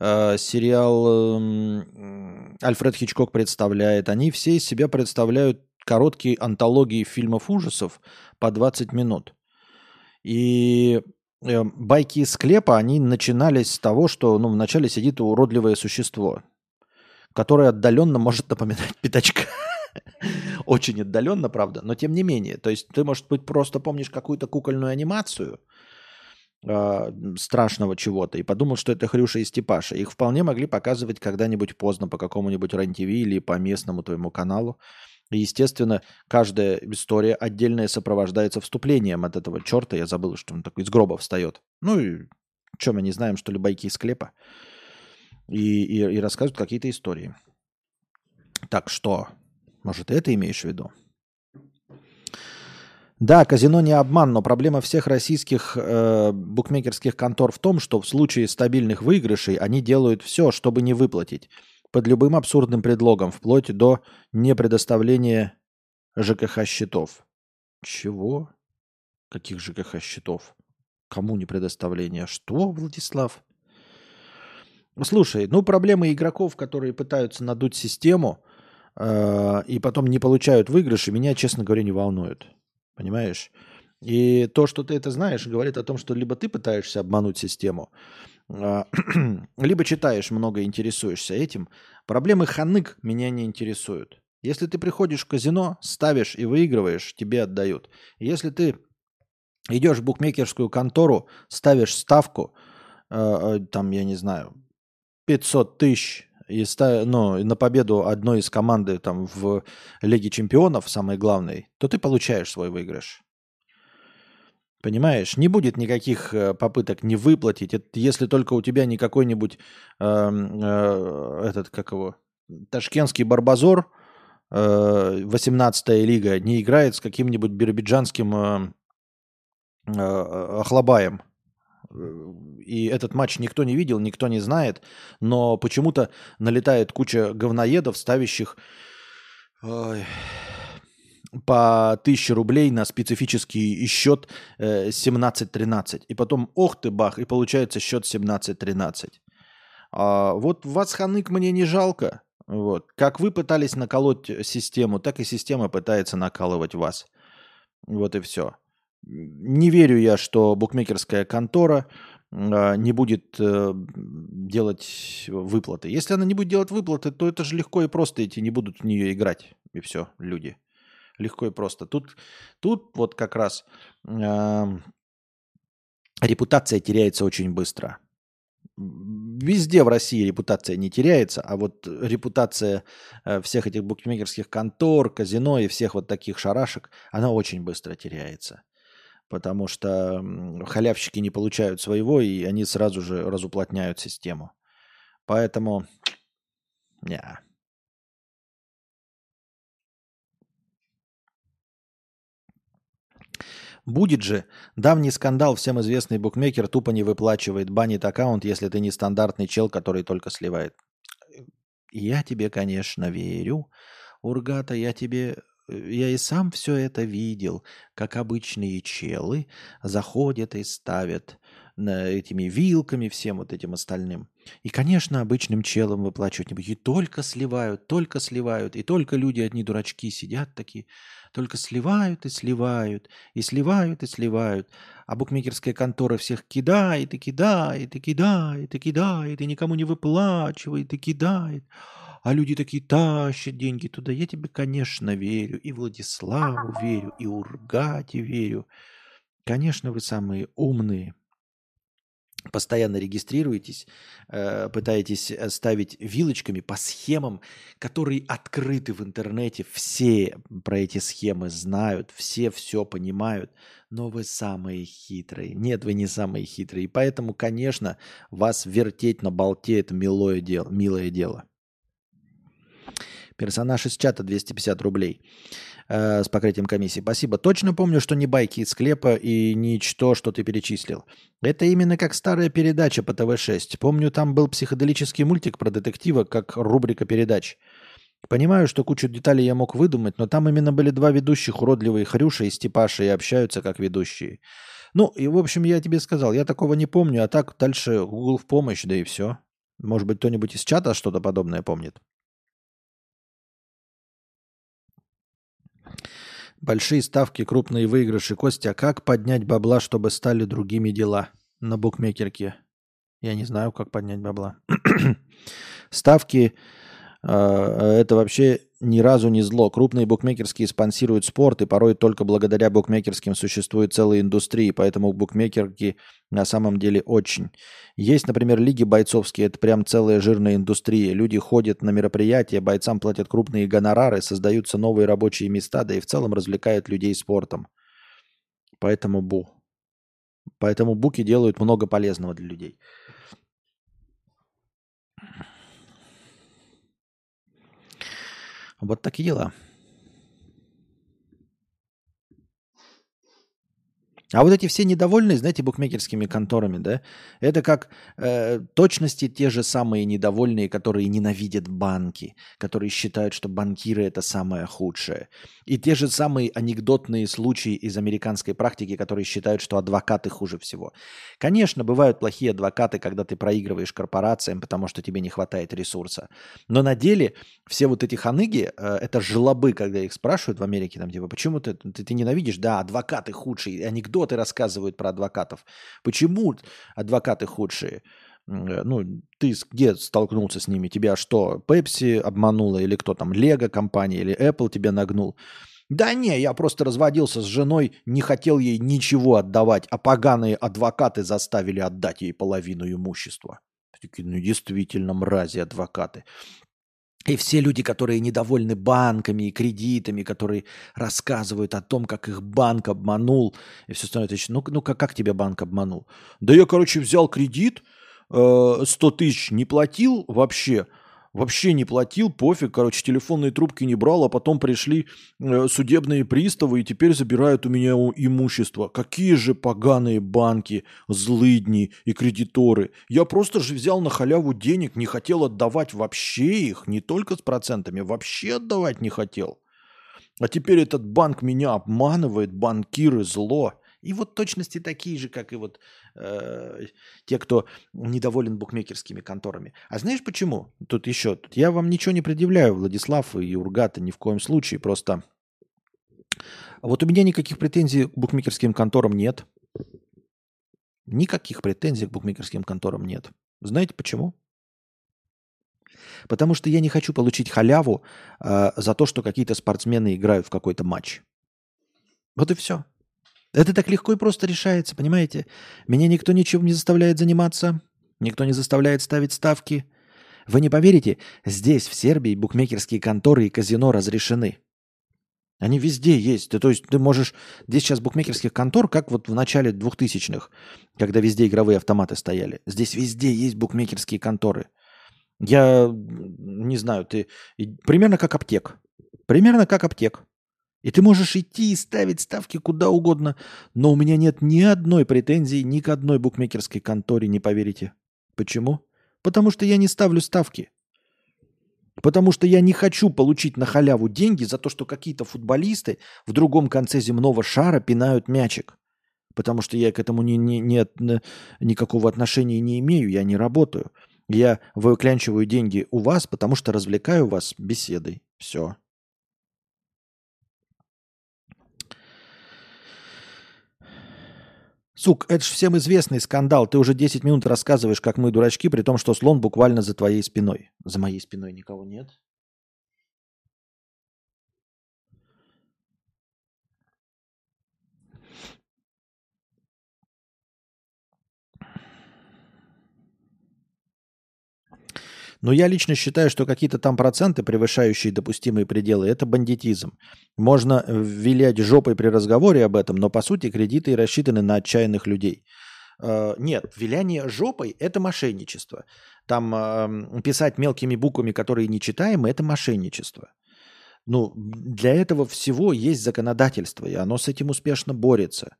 Э, сериал эм, Альфред Хичкок представляет, они все из себя представляют короткие антологии фильмов ужасов по 20 минут. И э, байки из склепа, они начинались с того, что ну, вначале сидит уродливое существо, которое отдаленно может напоминать пятачка. (laughs) Очень отдаленно, правда, но тем не менее. То есть ты, может быть, просто помнишь какую-то кукольную анимацию – э, страшного чего-то и подумал, что это Хрюша и Степаша. Их вполне могли показывать когда-нибудь поздно по какому-нибудь рен или по местному твоему каналу. И, естественно, каждая история отдельная сопровождается вступлением от этого черта. Я забыл, что он такой из гроба встает. Ну и что, мы не знаем, что ли, байки из склепа? И, и, и рассказывают какие-то истории. Так что, может, это имеешь в виду? Да, казино не обман, но проблема всех российских э, букмекерских контор в том, что в случае стабильных выигрышей они делают все, чтобы не выплатить. Под любым абсурдным предлогом, вплоть до непредоставления ЖКХ счетов. Чего? Каких ЖКХ счетов? Кому не предоставление? Что, Владислав? Слушай, ну проблемы игроков, которые пытаются надуть систему э, и потом не получают выигрыши, меня, честно говоря, не волнуют. Понимаешь? И то, что ты это знаешь, говорит о том, что либо ты пытаешься обмануть систему, а, (clears throat) либо читаешь много, интересуешься этим. Проблемы ханык меня не интересуют. Если ты приходишь в казино, ставишь и выигрываешь, тебе отдают. Если ты идешь в букмекерскую контору, ставишь ставку там, я не знаю, 500 тысяч и ста, ну, на победу одной из команды там в Лиге Чемпионов, самой главной, то ты получаешь свой выигрыш. Понимаешь, не будет никаких э, попыток не выплатить, это если только у тебя не какой-нибудь э, э, этот, как его, ташкентский барбазор, э, 18-я лига, не играет с каким-нибудь биробиджанским э, э, Охлобаем. И этот матч никто не видел, никто не знает, но почему-то налетает куча говноедов, ставящих ой, по 1000 рублей на специфический счет 17-13. Э, и потом, ох ты, бах, и получается счет 17-13. А вот вас, Ханык, мне не жалко. Вот. Как вы пытались наколоть систему, так и система пытается накалывать вас. Вот и все. Не верю я, что букмекерская контора а, не будет э, делать выплаты. Если она не будет делать выплаты, то это же легко и просто эти не будут в нее играть. И все, люди. Легко и просто. Тут, тут вот как раз э, репутация теряется очень быстро. Везде в России репутация не теряется, а вот репутация э, всех этих букмекерских контор, казино и всех вот таких шарашек, она очень быстро теряется. Потому что халявщики не получают своего, и они сразу же разуплотняют систему. Поэтому, не. Будет же. Давний скандал, всем известный букмекер тупо не выплачивает, банит аккаунт, если ты не стандартный чел, который только сливает. Я тебе, конечно, верю. Ургата, я тебе... Я и сам все это видел, как обычные челы заходят и ставят этими вилками, всем вот этим остальным. И, конечно, обычным челам выплачивать не будут. И только сливают, только сливают. И только люди, одни дурачки, сидят такие, только сливают и сливают, и сливают и сливают. А букмекерская контора всех кидает и кидает, и кидает, и кидает, и никому не выплачивает, и кидает. А люди такие тащат деньги туда. Я тебе, конечно, верю. И Владиславу верю, и Ургате верю. Конечно, вы самые умные постоянно регистрируетесь, э, пытаетесь э, ставить вилочками по схемам, которые открыты в интернете. Все про эти схемы знают, все все понимают, но вы самые хитрые. Нет, вы не самые хитрые. И поэтому, конечно, вас вертеть на болте – это милое дело, милое дело. Персонаж из чата 250 рублей э, с покрытием комиссии. Спасибо. Точно помню, что не байки из склепа и ничто, что ты перечислил. Это именно как старая передача по ТВ-6. Помню, там был психоделический мультик про детектива, как рубрика передач. Понимаю, что кучу деталей я мог выдумать, но там именно были два ведущих, уродливые Хрюша и Степаша, и общаются как ведущие. Ну, и в общем, я тебе сказал, я такого не помню, а так дальше Google в помощь, да и все. Может быть, кто-нибудь из чата что-то подобное помнит. Большие ставки, крупные выигрыши. Костя, как поднять бабла, чтобы стали другими дела на букмекерке? Я не знаю, как поднять бабла. (clears throat) Ставки а, это вообще ни разу не зло. Крупные букмекерские спонсируют спорт, и порой только благодаря букмекерским существует целая индустрия, поэтому букмекерки на самом деле очень. Есть, например, лиги бойцовские, это прям целая жирная индустрия. Люди ходят на мероприятия, бойцам платят крупные гонорары, создаются новые рабочие места, да и в целом развлекают людей спортом. Поэтому бу. Поэтому буки делают много полезного для людей. Вот такие дела. А вот эти все недовольные, знаете, букмекерскими конторами, да, это как э, точности те же самые недовольные, которые ненавидят банки, которые считают, что банкиры это самое худшее. И те же самые анекдотные случаи из американской практики, которые считают, что адвокаты хуже всего. Конечно, бывают плохие адвокаты, когда ты проигрываешь корпорациям, потому что тебе не хватает ресурса. Но на деле все вот эти ханыги, э, это жлобы, когда их спрашивают в Америке, там типа, почему ты, ты, ты ненавидишь? Да, адвокаты худшие, анекдот анекдоты рассказывают про адвокатов. Почему адвокаты худшие? Э, ну, ты где столкнулся с ними? Тебя что, Pepsi обманула или кто там, Лего компания или Apple тебя нагнул? Да не, я просто разводился с женой, не хотел ей ничего отдавать, а поганые адвокаты заставили отдать ей половину имущества. Такие, ну действительно, мрази адвокаты. И все люди, которые недовольны банками и кредитами, которые рассказывают о том, как их банк обманул, и все остальное. Ну, ну как, как тебя банк обманул? Да я, короче, взял кредит, э, 100 тысяч не платил вообще, Вообще не платил, пофиг, короче, телефонные трубки не брал, а потом пришли э, судебные приставы и теперь забирают у меня имущество. Какие же поганые банки, злыдни и кредиторы. Я просто же взял на халяву денег, не хотел отдавать вообще их, не только с процентами, вообще отдавать не хотел. А теперь этот банк меня обманывает, банкиры зло. И вот точности такие же, как и вот э, те, кто недоволен букмекерскими конторами. А знаешь почему? Тут еще, тут я вам ничего не предъявляю, Владислав и Ургата, ни в коем случае. Просто вот у меня никаких претензий к букмекерским конторам нет. Никаких претензий к букмекерским конторам нет. Знаете почему? Потому что я не хочу получить халяву э, за то, что какие-то спортсмены играют в какой-то матч. Вот и все. Это так легко и просто решается, понимаете? Меня никто ничем не заставляет заниматься, никто не заставляет ставить ставки. Вы не поверите, здесь, в Сербии, букмекерские конторы и казино разрешены. Они везде есть. то есть ты можешь... Здесь сейчас букмекерских контор, как вот в начале 2000-х, когда везде игровые автоматы стояли. Здесь везде есть букмекерские конторы. Я не знаю, ты... Примерно как аптек. Примерно как аптек. И ты можешь идти и ставить ставки куда угодно, но у меня нет ни одной претензии ни к одной букмекерской конторе, не поверите. Почему? Потому что я не ставлю ставки. Потому что я не хочу получить на халяву деньги за то, что какие-то футболисты в другом конце земного шара пинают мячик. Потому что я к этому ни, ни, ни, никакого отношения не имею, я не работаю. Я выклянчиваю деньги у вас, потому что развлекаю вас беседой. Все. Сук, это же всем известный скандал. Ты уже 10 минут рассказываешь, как мы дурачки, при том, что слон буквально за твоей спиной. За моей спиной никого нет. Но я лично считаю, что какие-то там проценты, превышающие допустимые пределы, это бандитизм. Можно вилять жопой при разговоре об этом, но по сути кредиты рассчитаны на отчаянных людей. Uh, нет, виляние жопой – это мошенничество. Там uh, писать мелкими буквами, которые не читаем, это мошенничество. Ну, для этого всего есть законодательство, и оно с этим успешно борется.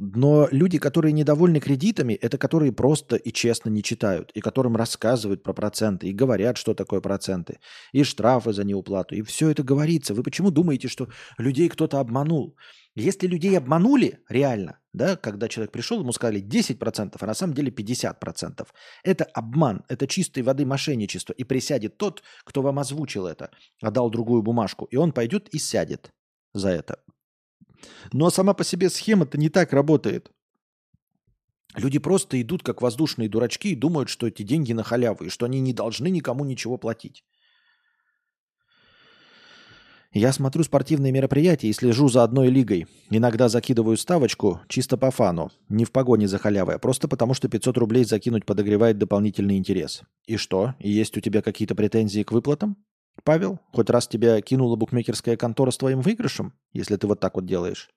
Но люди, которые недовольны кредитами, это которые просто и честно не читают, и которым рассказывают про проценты, и говорят, что такое проценты, и штрафы за неуплату, и все это говорится. Вы почему думаете, что людей кто-то обманул? Если людей обманули реально, да, когда человек пришел, ему сказали 10%, а на самом деле 50%, это обман, это чистой воды мошенничество, и присядет тот, кто вам озвучил это, отдал другую бумажку, и он пойдет и сядет за это. Но сама по себе схема-то не так работает. Люди просто идут как воздушные дурачки и думают, что эти деньги на халяву, и что они не должны никому ничего платить. Я смотрю спортивные мероприятия и слежу за одной лигой. Иногда закидываю ставочку чисто по фану, не в погоне за халявой, а просто потому, что 500 рублей закинуть подогревает дополнительный интерес. И что? Есть у тебя какие-то претензии к выплатам? Павел, хоть раз тебя кинула букмекерская контора с твоим выигрышем, если ты вот так вот делаешь?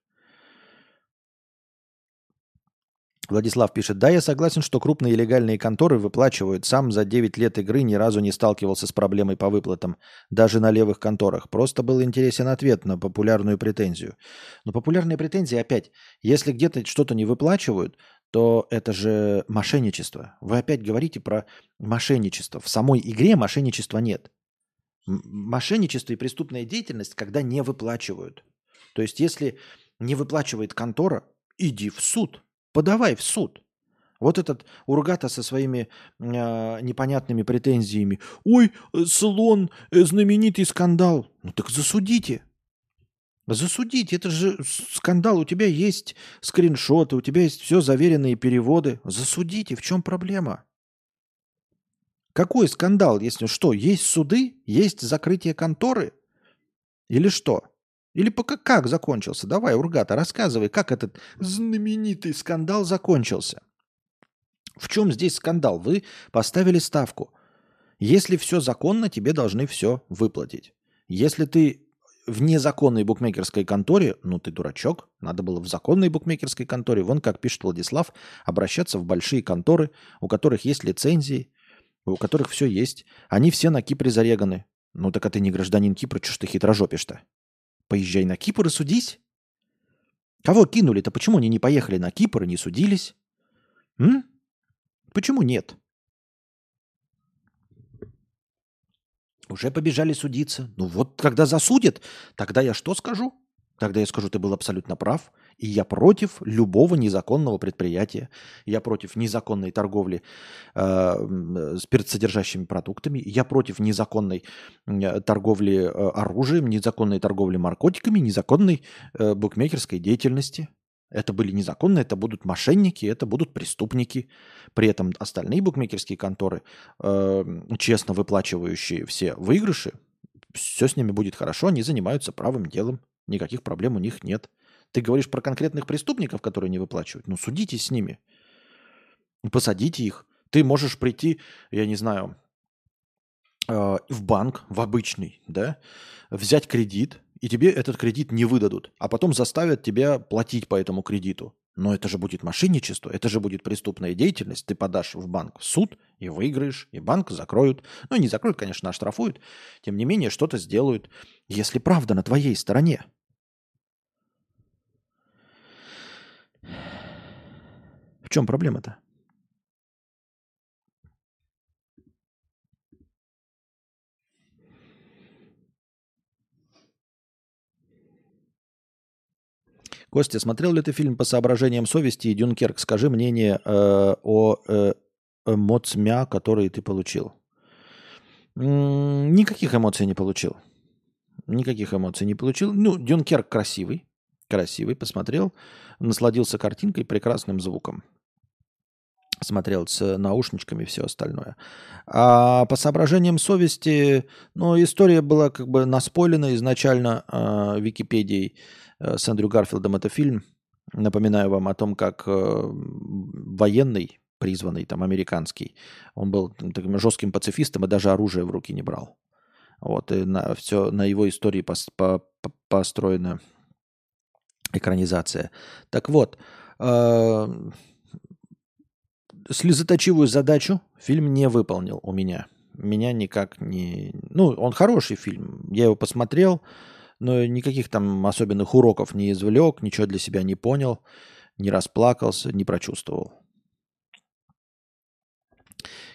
Владислав пишет, да, я согласен, что крупные легальные конторы выплачивают. Сам за 9 лет игры ни разу не сталкивался с проблемой по выплатам, даже на левых конторах. Просто был интересен ответ на популярную претензию. Но популярная претензия опять, если где-то что-то не выплачивают, то это же мошенничество. Вы опять говорите про мошенничество. В самой игре мошенничества нет. Мошенничество и преступная деятельность, когда не выплачивают. То есть, если не выплачивает контора, иди в суд, подавай в суд. Вот этот Ургата со своими э, непонятными претензиями. Ой, слон, э, знаменитый скандал. Ну так засудите. Засудите, это же скандал. У тебя есть скриншоты, у тебя есть все заверенные переводы. Засудите, в чем проблема? Какой скандал, если что? Есть суды? Есть закрытие конторы? Или что? Или пока как закончился? Давай, Ургата, рассказывай, как этот знаменитый скандал закончился. В чем здесь скандал? Вы поставили ставку. Если все законно, тебе должны все выплатить. Если ты в незаконной букмекерской конторе, ну ты дурачок, надо было в законной букмекерской конторе, вон как пишет Владислав, обращаться в большие конторы, у которых есть лицензии, у которых все есть. Они все на Кипре зареганы. Ну так а ты не гражданин Кипра, что ж ты хитрожопишь-то? Поезжай на Кипр и судись. Кого кинули-то? Почему они не поехали на Кипр и не судились? М? Почему нет? Уже побежали судиться. Ну вот, когда засудят, тогда я что скажу? Тогда я скажу, ты был абсолютно прав, и я против любого незаконного предприятия. Я против незаконной торговли э, спиртсодержащими продуктами. Я против незаконной э, торговли э, оружием, незаконной торговли наркотиками, незаконной э, букмекерской деятельности. Это были незаконные, это будут мошенники, это будут преступники. При этом остальные букмекерские конторы, э, честно выплачивающие все выигрыши, все с ними будет хорошо, они занимаются правым делом, никаких проблем у них нет. Ты говоришь про конкретных преступников, которые не выплачивают, ну судитесь с ними, посадите их. Ты можешь прийти, я не знаю, э, в банк, в обычный, да, взять кредит, и тебе этот кредит не выдадут, а потом заставят тебя платить по этому кредиту. Но это же будет мошенничество, это же будет преступная деятельность. Ты подашь в банк в суд и выиграешь, и банк закроют. Ну, не закроют, конечно, оштрафуют. Тем не менее, что-то сделают, если правда на твоей стороне. В чем проблема-то? Костя, смотрел ли ты фильм по соображениям совести и Дюнкерк? Скажи мнение э, о э, эмоцмя, которые ты получил. М-м, никаких эмоций не получил. Никаких эмоций не получил. Ну, Дюнкерк красивый. Красивый, посмотрел. Насладился картинкой, прекрасным звуком. Смотрел с наушничками и все остальное. А по соображениям совести, ну, история была как бы наспойлена изначально э, Википедией. Э, с Эндрю Гарфилдом это фильм. Напоминаю вам о том, как э, военный, призванный там американский, он был таким жестким пацифистом и даже оружие в руки не брал. Вот, и на, все, на его истории по, по, по, построена экранизация. Так вот, э, слезоточивую задачу фильм не выполнил у меня. Меня никак не... Ну, он хороший фильм. Я его посмотрел но никаких там особенных уроков не извлек, ничего для себя не понял, не расплакался, не прочувствовал.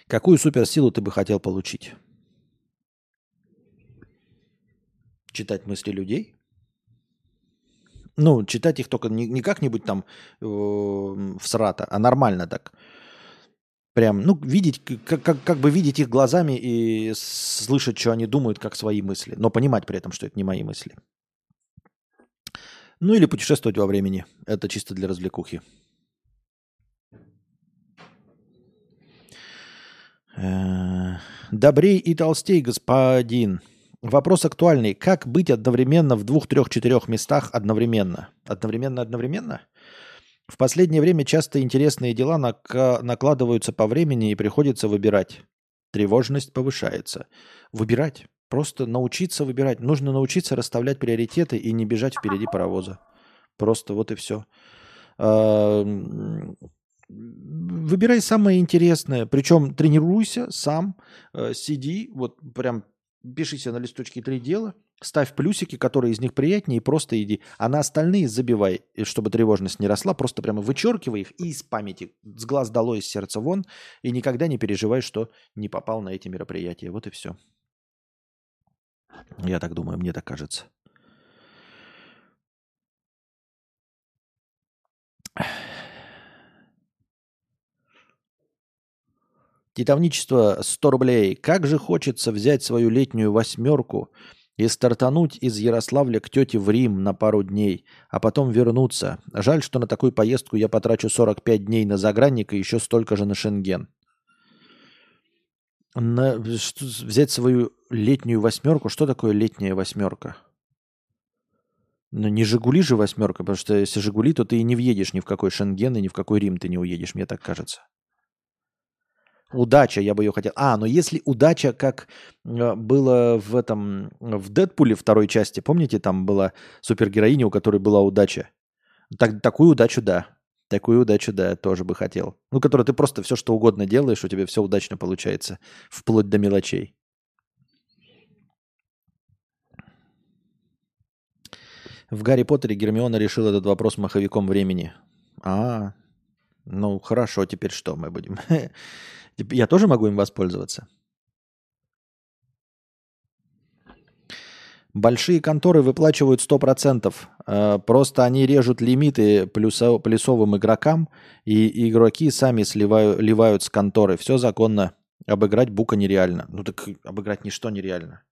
Какую суперсилу ты бы хотел получить? Читать мысли людей? Ну, читать их только не, как-нибудь там э, в срата, а нормально так прям, ну, видеть, как, как, как бы видеть их глазами и слышать, что они думают, как свои мысли, но понимать при этом, что это не мои мысли. Ну или путешествовать во времени. Это чисто для развлекухи. Э, добрей и толстей, господин. Вопрос актуальный. Как быть одновременно в двух, трех, четырех местах одновременно? Одновременно-одновременно? В последнее время часто интересные дела накладываются по времени и приходится выбирать. Тревожность повышается. Выбирать. Просто научиться выбирать. Нужно научиться расставлять приоритеты и не бежать впереди паровоза. Просто вот и все. Выбирай самое интересное. Причем тренируйся сам, э, сиди, вот прям пиши себе на листочке три дела – Ставь плюсики, которые из них приятнее, и просто иди. А на остальные забивай, чтобы тревожность не росла. Просто прямо вычеркивай их и из памяти. С глаз дало, из сердца вон. И никогда не переживай, что не попал на эти мероприятия. Вот и все. Я так думаю, мне так кажется. Титовничество 100 рублей. Как же хочется взять свою летнюю восьмерку – и стартануть из Ярославля к тете в Рим на пару дней, а потом вернуться. Жаль, что на такую поездку я потрачу 45 дней на загранник и еще столько же на Шенген. На, что, взять свою летнюю восьмерку. Что такое летняя восьмерка? Ну, не Жигули же восьмерка, потому что если Жигули, то ты и не въедешь ни в какой Шенген и ни в какой Рим ты не уедешь, мне так кажется. Удача, я бы ее хотел. А, но если удача, как э, было в этом, в Дэдпуле второй части, помните, там была супергероиня, у которой была удача? Так, такую удачу, да. Такую удачу, да, тоже бы хотел. Ну, которую ты просто все, что угодно делаешь, у тебя все удачно получается, вплоть до мелочей. В Гарри Поттере Гермиона решила этот вопрос маховиком времени. А, ну хорошо, теперь что мы будем? (laughs) Я тоже могу им воспользоваться? Большие конторы выплачивают 100%. Э, просто они режут лимиты плюсо, плюсовым игрокам, и игроки сами сливают, ливают с конторы. Все законно. Обыграть Бука нереально. Ну так обыграть ничто нереально.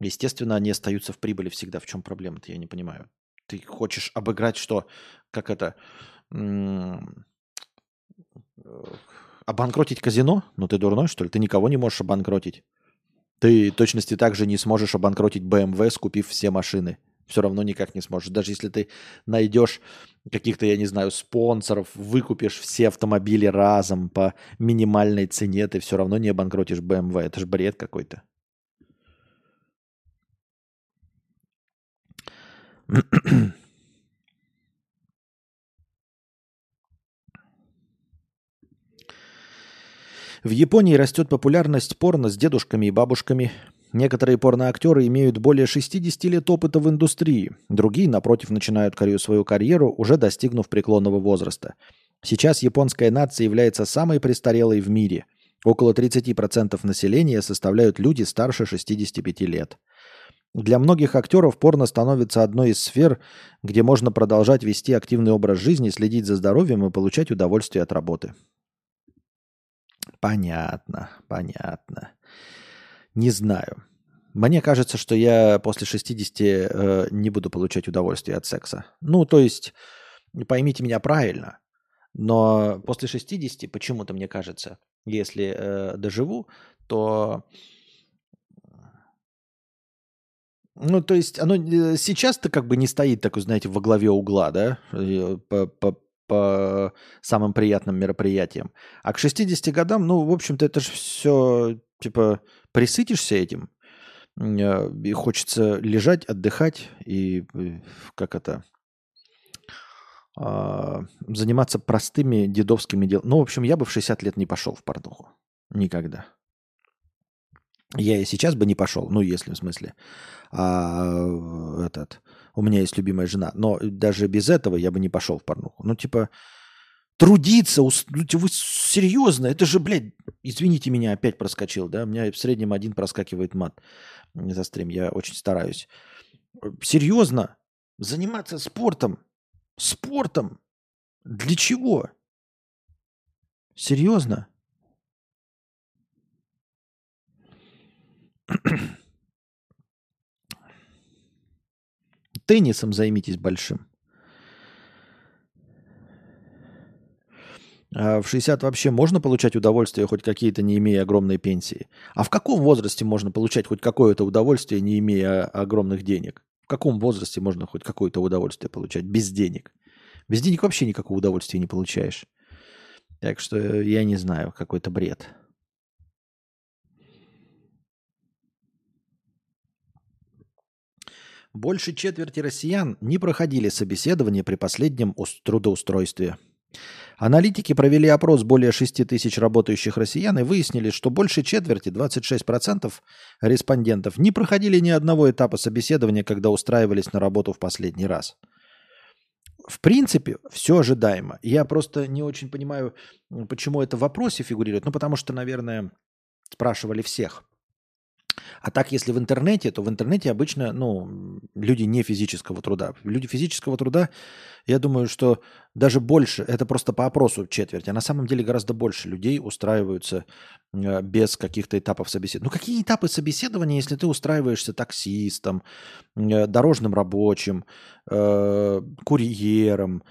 Естественно, они остаются в прибыли всегда. В чем проблема-то, я не понимаю. Ты хочешь обыграть что? Как это? Обанкротить казино? Ну ты дурной, что ли? Ты никого не можешь обанкротить. Ты точности также не сможешь обанкротить BMW, скупив все машины. Все равно никак не сможешь. Даже если ты найдешь каких-то, я не знаю, спонсоров, выкупишь все автомобили разом по минимальной цене, ты все равно не обанкротишь BMW. Это же бред какой-то. В Японии растет популярность порно с дедушками и бабушками. Некоторые порноактеры имеют более 60 лет опыта в индустрии. Другие, напротив, начинают свою карьеру, уже достигнув преклонного возраста. Сейчас японская нация является самой престарелой в мире. Около 30% населения составляют люди старше 65 лет. Для многих актеров порно становится одной из сфер, где можно продолжать вести активный образ жизни, следить за здоровьем и получать удовольствие от работы. Понятно, понятно. Не знаю. Мне кажется, что я после 60 э, не буду получать удовольствие от секса. Ну, то есть, поймите меня правильно, но после 60 почему-то мне кажется, если э, доживу, то... Ну, то есть, оно э, сейчас-то как бы не стоит такой, знаете, во главе угла, да, э, по, по, по самым приятным мероприятиям. А к 60 годам, ну, в общем-то, это же все, типа, присытишься этим, э, и хочется лежать, отдыхать и, э, как это, а, заниматься простыми дедовскими делами. Ну, в общем, я бы в 60 лет не пошел в порнуху. Никогда. Я и сейчас бы не пошел, ну, если в смысле. А, этот, у меня есть любимая жена. Но даже без этого я бы не пошел в порнуху. Ну, типа, трудиться, ус... Ну, вы серьезно, это же, блядь, извините меня, опять проскочил, да, у меня в среднем один проскакивает мат за стрим, я очень стараюсь. Серьезно, заниматься спортом, спортом, для чего? Серьезно? Теннисом займитесь большим. А в 60 вообще можно получать удовольствие хоть какие-то, не имея огромной пенсии? А в каком возрасте можно получать хоть какое-то удовольствие, не имея огромных денег? В каком возрасте можно хоть какое-то удовольствие получать без денег? Без денег вообще никакого удовольствия не получаешь. Так что я не знаю, какой-то бред. Больше четверти россиян не проходили собеседование при последнем трудоустройстве. Аналитики провели опрос более 6 тысяч работающих россиян и выяснили, что больше четверти, 26% респондентов, не проходили ни одного этапа собеседования, когда устраивались на работу в последний раз. В принципе, все ожидаемо. Я просто не очень понимаю, почему это в вопросе фигурирует. Ну, потому что, наверное, спрашивали всех. А так, если в интернете, то в интернете обычно ну, люди не физического труда. Люди физического труда, я думаю, что даже больше, это просто по опросу четверть, а на самом деле гораздо больше людей устраиваются э, без каких-то этапов собеседования. Ну какие этапы собеседования, если ты устраиваешься таксистом, э, дорожным рабочим, э, курьером,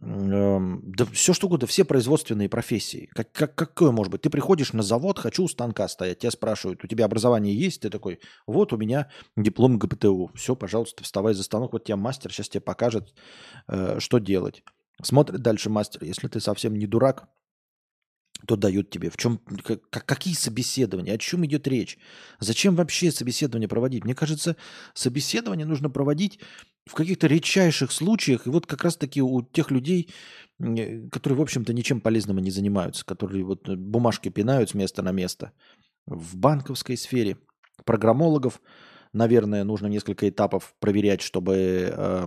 Да все что угодно, все производственные профессии. Как, как, какое может быть? Ты приходишь на завод, хочу у станка стоять, тебя спрашивают, у тебя образование есть? Ты такой, вот у меня диплом ГПТУ. Все, пожалуйста, вставай за станок, вот тебя мастер сейчас тебе покажет, э, что делать. Смотрит дальше мастер. Если ты совсем не дурак, то дают тебе. В чем, как, какие собеседования? О чем идет речь? Зачем вообще собеседование проводить? Мне кажется, собеседование нужно проводить в каких-то редчайших случаях. И вот как раз-таки у тех людей, которые, в общем-то, ничем полезным не занимаются, которые вот бумажки пинают с места на место. В банковской сфере программологов, наверное, нужно несколько этапов проверять, чтобы э,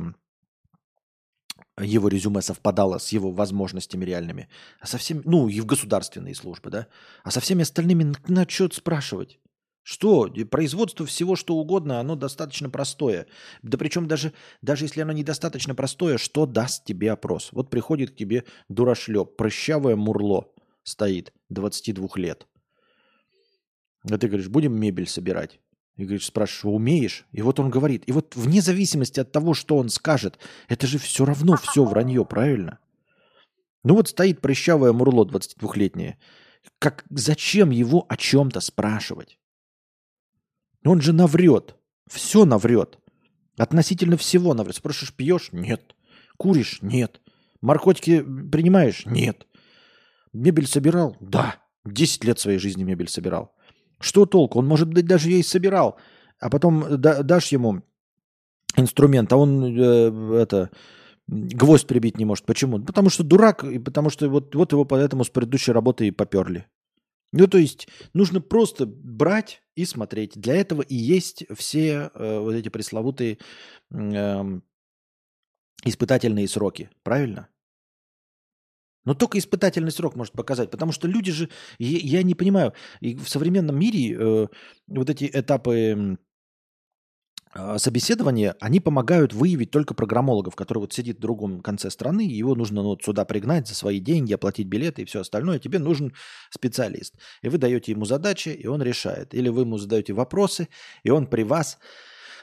его резюме совпадало с его возможностями реальными. А со всеми, ну, и в государственные службы, да. А со всеми остальными на, что спрашивать? Что? Производство всего, что угодно, оно достаточно простое. Да причем даже, даже если оно недостаточно простое, что даст тебе опрос? Вот приходит к тебе дурашлеп, прыщавое мурло стоит, 22 лет. А ты говоришь, будем мебель собирать? И говоришь, спрашиваешь, умеешь? И вот он говорит. И вот вне зависимости от того, что он скажет, это же все равно все вранье, правильно? Ну вот стоит прыщавое мурло 22-летнее. Как, зачем его о чем-то спрашивать? Он же наврет. Все наврет. Относительно всего наврет. Спрашиваешь, пьешь? Нет. Куришь? Нет. Наркотики принимаешь? Нет. Мебель собирал? Да. Десять лет своей жизни мебель собирал. Что толку? Он, может быть, даже ей собирал. А потом да, дашь ему инструмент, а он э, это гвоздь прибить не может. Почему? Потому что дурак, и потому что вот, вот его поэтому с предыдущей работы и поперли. Ну, то есть нужно просто брать и смотреть. Для этого и есть все э, вот эти пресловутые э, испытательные сроки. Правильно? Но только испытательный срок может показать, потому что люди же, я, не понимаю, и в современном мире э, вот эти этапы а, собеседования, они помогают выявить только программологов, который вот сидит в другом конце страны, его нужно ну, вот сюда пригнать за свои деньги, оплатить билеты и все остальное. Тебе нужен специалист. И вы даете ему задачи, и он решает. Или вы ему задаете вопросы, и он при вас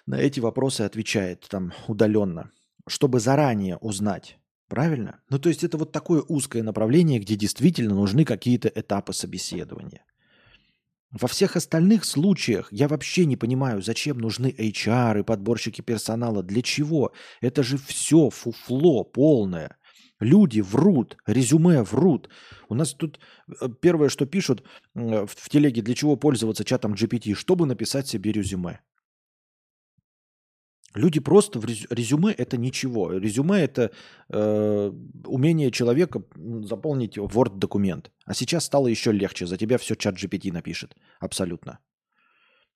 на эти вопросы отвечает там удаленно, чтобы заранее узнать. Правильно? Ну, то есть это вот такое узкое направление, где действительно нужны какие-то этапы собеседования. Во всех остальных случаях я вообще не понимаю, зачем нужны HR и подборщики персонала. Для чего? Это же все фуфло полное. Люди врут, резюме врут. У нас тут э, первое, что пишут в телеге, для чего пользоваться чатом GPT, чтобы написать себе резюме. Люди просто в резюме это ничего. Резюме это э, умение человека заполнить Word документ. А сейчас стало еще легче. За тебя все чат GPT напишет. Абсолютно.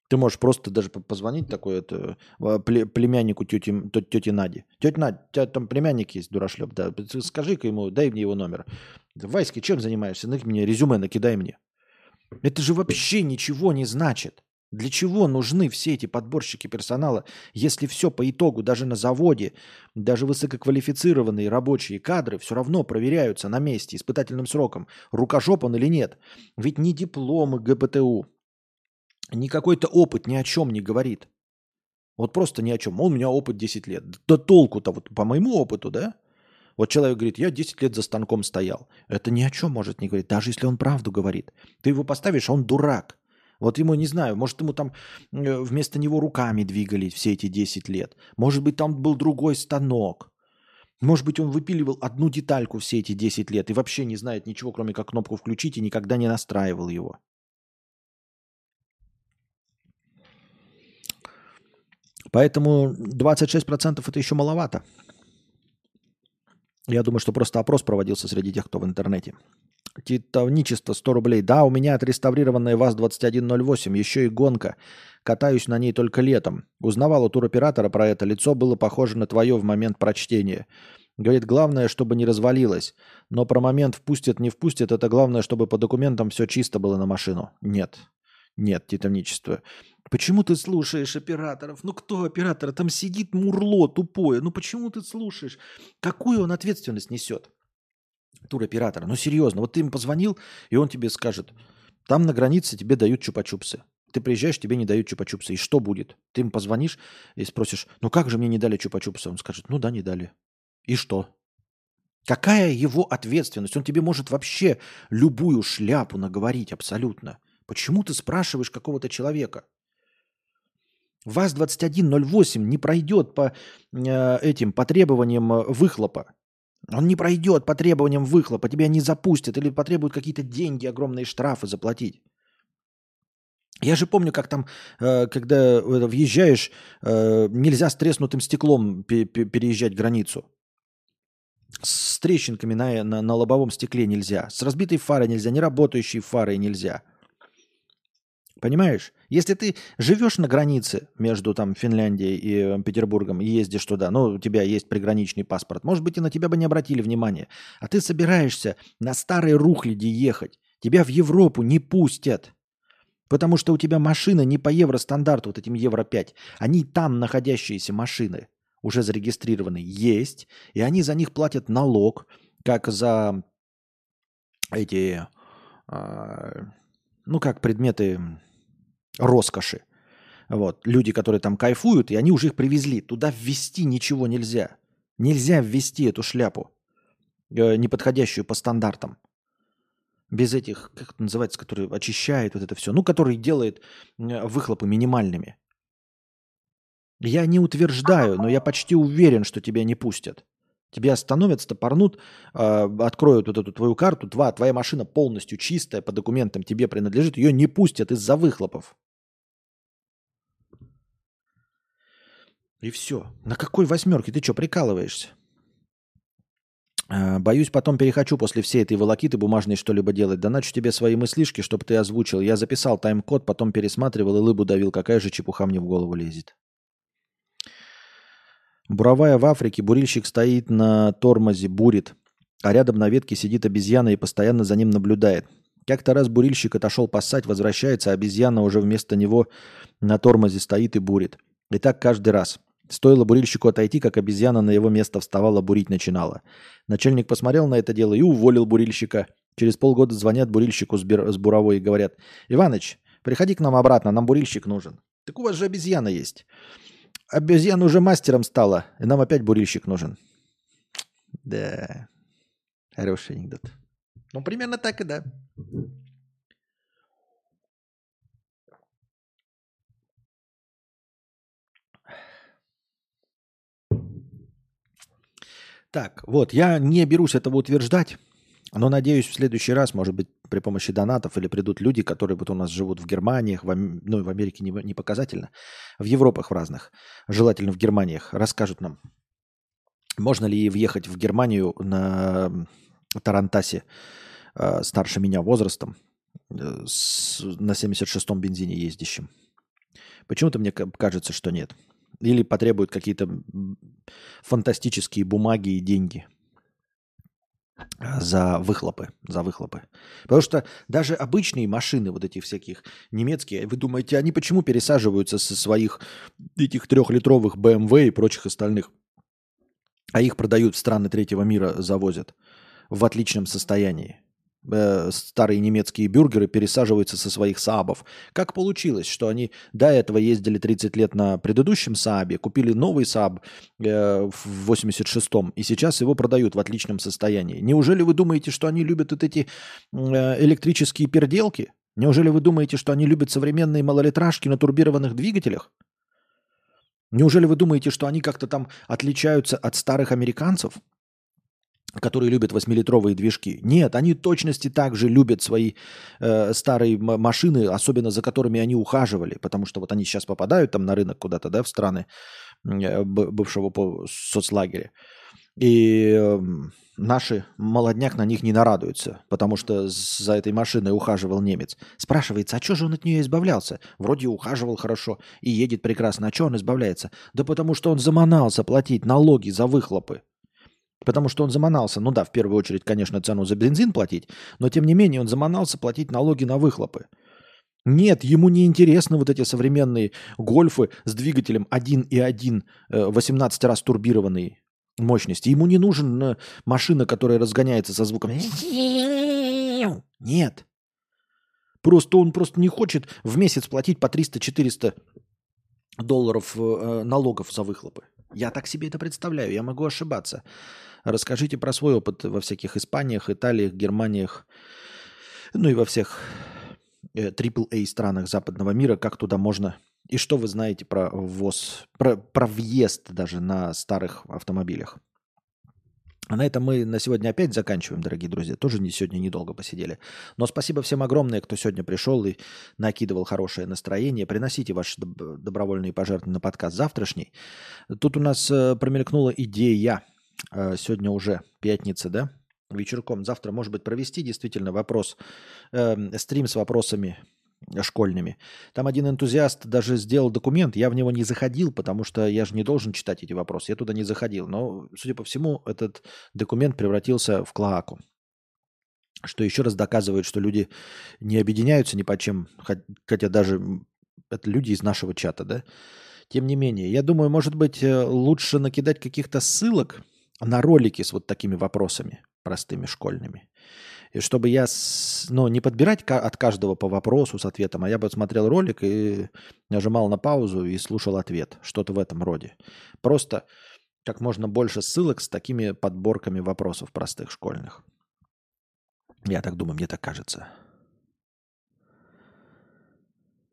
Ты можешь просто даже позвонить такой это, племяннику тети, тети Нади. Тетя Надя, у тебя там племянник есть, дурашлеп, да. Скажи-ка ему, дай мне его номер. Вайски, чем занимаешься? Ну, мне резюме накидай мне. Это же вообще ничего не значит. Для чего нужны все эти подборщики персонала, если все по итогу, даже на заводе, даже высококвалифицированные рабочие кадры все равно проверяются на месте испытательным сроком, рукожоп он или нет. Ведь ни дипломы ГПТУ, ни какой-то опыт ни о чем не говорит. Вот просто ни о чем. Он у меня опыт 10 лет. Да толку-то вот по моему опыту, да? Вот человек говорит, я 10 лет за станком стоял. Это ни о чем может не говорить, даже если он правду говорит. Ты его поставишь, а он дурак. Вот ему, не знаю, может, ему там э, вместо него руками двигались все эти 10 лет. Может быть, там был другой станок. Может быть, он выпиливал одну детальку все эти 10 лет и вообще не знает ничего, кроме как кнопку включить, и никогда не настраивал его. Поэтому 26% это еще маловато. Я думаю, что просто опрос проводился среди тех, кто в интернете. Титовничество 100 рублей. Да, у меня отреставрированная ВАЗ-2108, еще и гонка. Катаюсь на ней только летом. Узнавал у туроператора про это. Лицо было похоже на твое в момент прочтения. Говорит, главное, чтобы не развалилось. Но про момент впустят, не впустят, это главное, чтобы по документам все чисто было на машину. Нет. Нет, титовничество. Почему ты слушаешь операторов? Ну кто оператор? Там сидит мурло тупое. Ну почему ты слушаешь? Какую он ответственность несет? Туроператора. Ну, серьезно, вот ты им позвонил, и он тебе скажет, там на границе тебе дают чупа-чупсы. Ты приезжаешь, тебе не дают чупа-чупсы. И что будет? Ты им позвонишь и спросишь, ну как же мне не дали чупа-чупсы? Он скажет, ну да, не дали. И что? Какая его ответственность? Он тебе может вообще любую шляпу наговорить абсолютно. Почему ты спрашиваешь какого-то человека? ВАЗ-2108 не пройдет по э, этим по требованиям э, выхлопа. Он не пройдет по требованиям выхлопа, тебя не запустят или потребуют какие-то деньги, огромные штрафы заплатить. Я же помню, как там, э, когда въезжаешь, э, нельзя с треснутым стеклом переезжать границу. С трещинками на, на, на лобовом стекле нельзя. С разбитой фарой нельзя, не работающей фарой нельзя. Понимаешь? Если ты живешь на границе между там Финляндией и э, Петербургом и ездишь туда, ну, у тебя есть приграничный паспорт, может быть, и на тебя бы не обратили внимания. А ты собираешься на старой рухляде ехать. Тебя в Европу не пустят. Потому что у тебя машина не по евростандарту, вот этим Евро-5. Они там находящиеся машины уже зарегистрированы есть, и они за них платят налог, как за эти, э, ну, как предметы роскоши. Вот. Люди, которые там кайфуют, и они уже их привезли. Туда ввести ничего нельзя. Нельзя ввести эту шляпу, э, неподходящую по стандартам. Без этих, как это называется, которые очищает вот это все. Ну, который делает выхлопы минимальными. Я не утверждаю, но я почти уверен, что тебя не пустят. Тебя остановят, стопорнут, э, откроют вот эту твою карту. Два, твоя машина полностью чистая, по документам тебе принадлежит. Ее не пустят из-за выхлопов. И все. На какой восьмерке? Ты что, прикалываешься? Э, боюсь, потом перехочу после всей этой волокиты бумажной что-либо делать. Доначу тебе свои мыслишки, чтобы ты озвучил. Я записал тайм-код, потом пересматривал и лыбу давил. Какая же чепуха мне в голову лезет. Буровая в Африке, бурильщик стоит на тормозе, бурит, а рядом на ветке сидит обезьяна и постоянно за ним наблюдает. Как-то раз бурильщик отошел поссать, возвращается, а обезьяна уже вместо него на тормозе стоит и бурит. И так каждый раз. Стоило бурильщику отойти, как обезьяна на его место вставала, бурить начинала. Начальник посмотрел на это дело и уволил бурильщика. Через полгода звонят бурильщику с, бир... с буровой и говорят, «Иваныч, приходи к нам обратно, нам бурильщик нужен». «Так у вас же обезьяна есть». «Обезьяна уже мастером стала, и нам опять бурильщик нужен». Да, хороший анекдот. Ну, примерно так и да. Так, вот, я не берусь этого утверждать, но надеюсь, в следующий раз, может быть, при помощи донатов или придут люди, которые вот у нас живут в Германиях, в, ну, в Америке не, не показательно, в Европах в разных, желательно в Германиях, расскажут нам, можно ли въехать в Германию на Тарантасе э, старше меня возрастом, э, с, на 76-м бензине ездящим. Почему-то мне кажется, что нет. Или потребуют какие-то фантастические бумаги и деньги за выхлопы, за выхлопы. Потому что даже обычные машины, вот эти всяких немецкие, вы думаете, они почему пересаживаются со своих этих трехлитровых BMW и прочих остальных, а их продают в страны третьего мира, завозят в отличном состоянии? Э, старые немецкие бюргеры пересаживаются со своих Саабов. Как получилось, что они до этого ездили 30 лет на предыдущем Саабе, купили новый Сааб э, в 86-м и сейчас его продают в отличном состоянии? Неужели вы думаете, что они любят вот эти э, электрические переделки? Неужели вы думаете, что они любят современные малолитражки на турбированных двигателях? Неужели вы думаете, что они как-то там отличаются от старых американцев? Которые любят 8-литровые движки. Нет, они точности также любят свои э, старые машины, особенно за которыми они ухаживали, потому что вот они сейчас попадают там на рынок куда-то, да, в страны э, бывшего соцлагеря. И э, наши молодняк на них не нарадуются, потому что за этой машиной ухаживал немец. Спрашивается, а что же он от нее избавлялся? Вроде ухаживал хорошо и едет прекрасно. А что он избавляется? Да потому что он заманался платить налоги за выхлопы. Потому что он заманался, ну да, в первую очередь, конечно, цену за бензин платить, но тем не менее он заманался платить налоги на выхлопы. Нет, ему не интересны вот эти современные гольфы с двигателем 1.1, 18 э, раз турбированные мощности. Ему не нужен э, машина, которая разгоняется со звуком. Нет. Просто он просто не хочет в месяц платить по 300-400 долларов э, налогов за выхлопы. Я так себе это представляю, я могу ошибаться. Расскажите про свой опыт во всяких Испаниях, Италиях, Германиях, ну и во всех AAA э, странах западного мира, как туда можно и что вы знаете про ввоз, про, про въезд даже на старых автомобилях. А на этом мы на сегодня опять заканчиваем, дорогие друзья. Тоже не, сегодня недолго посидели. Но спасибо всем огромное, кто сегодня пришел и накидывал хорошее настроение. Приносите ваши добровольные пожертвования на подкаст завтрашний. Тут у нас э, промелькнула идея. Э, сегодня уже пятница, да? Вечерком. Завтра, может быть, провести действительно вопрос, э, стрим с вопросами школьными. Там один энтузиаст даже сделал документ, я в него не заходил, потому что я же не должен читать эти вопросы, я туда не заходил. Но, судя по всему, этот документ превратился в клоаку. Что еще раз доказывает, что люди не объединяются ни по чем, хотя даже это люди из нашего чата, да. Тем не менее, я думаю, может быть, э, лучше накидать каких-то ссылок на ролики с вот такими вопросами простыми школьными. Чтобы я, ну, не подбирать от каждого по вопросу с ответом, а я бы смотрел ролик и нажимал на паузу и слушал ответ. Что-то в этом роде. Просто как можно больше ссылок с такими подборками вопросов простых школьных. Я так думаю, мне так кажется.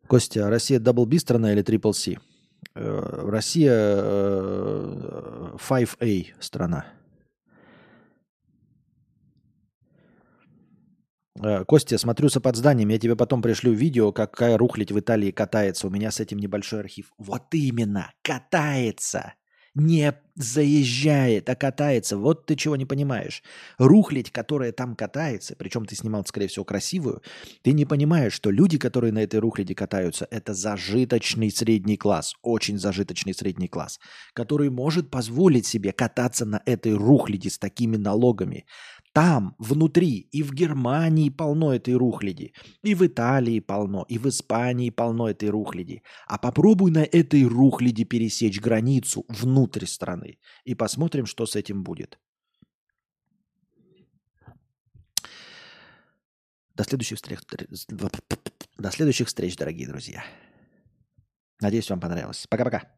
Костя, Россия Double B страна или Triple C? Э, Россия 5A э, страна. Костя, смотрюся под зданием, я тебе потом пришлю видео, какая рухлить в Италии катается. У меня с этим небольшой архив. Вот именно, катается. Не заезжает, а катается. Вот ты чего не понимаешь. Рухлить, которая там катается, причем ты снимал, скорее всего, красивую, ты не понимаешь, что люди, которые на этой рухляде катаются, это зажиточный средний класс, очень зажиточный средний класс, который может позволить себе кататься на этой рухляде с такими налогами. Там, внутри, и в Германии полно этой рухляди, и в Италии полно, и в Испании полно этой рухляди. А попробуй на этой рухляди пересечь границу внутрь страны, и посмотрим, что с этим будет. До следующих встреч, до следующих встреч, дорогие друзья. Надеюсь, вам понравилось. Пока-пока.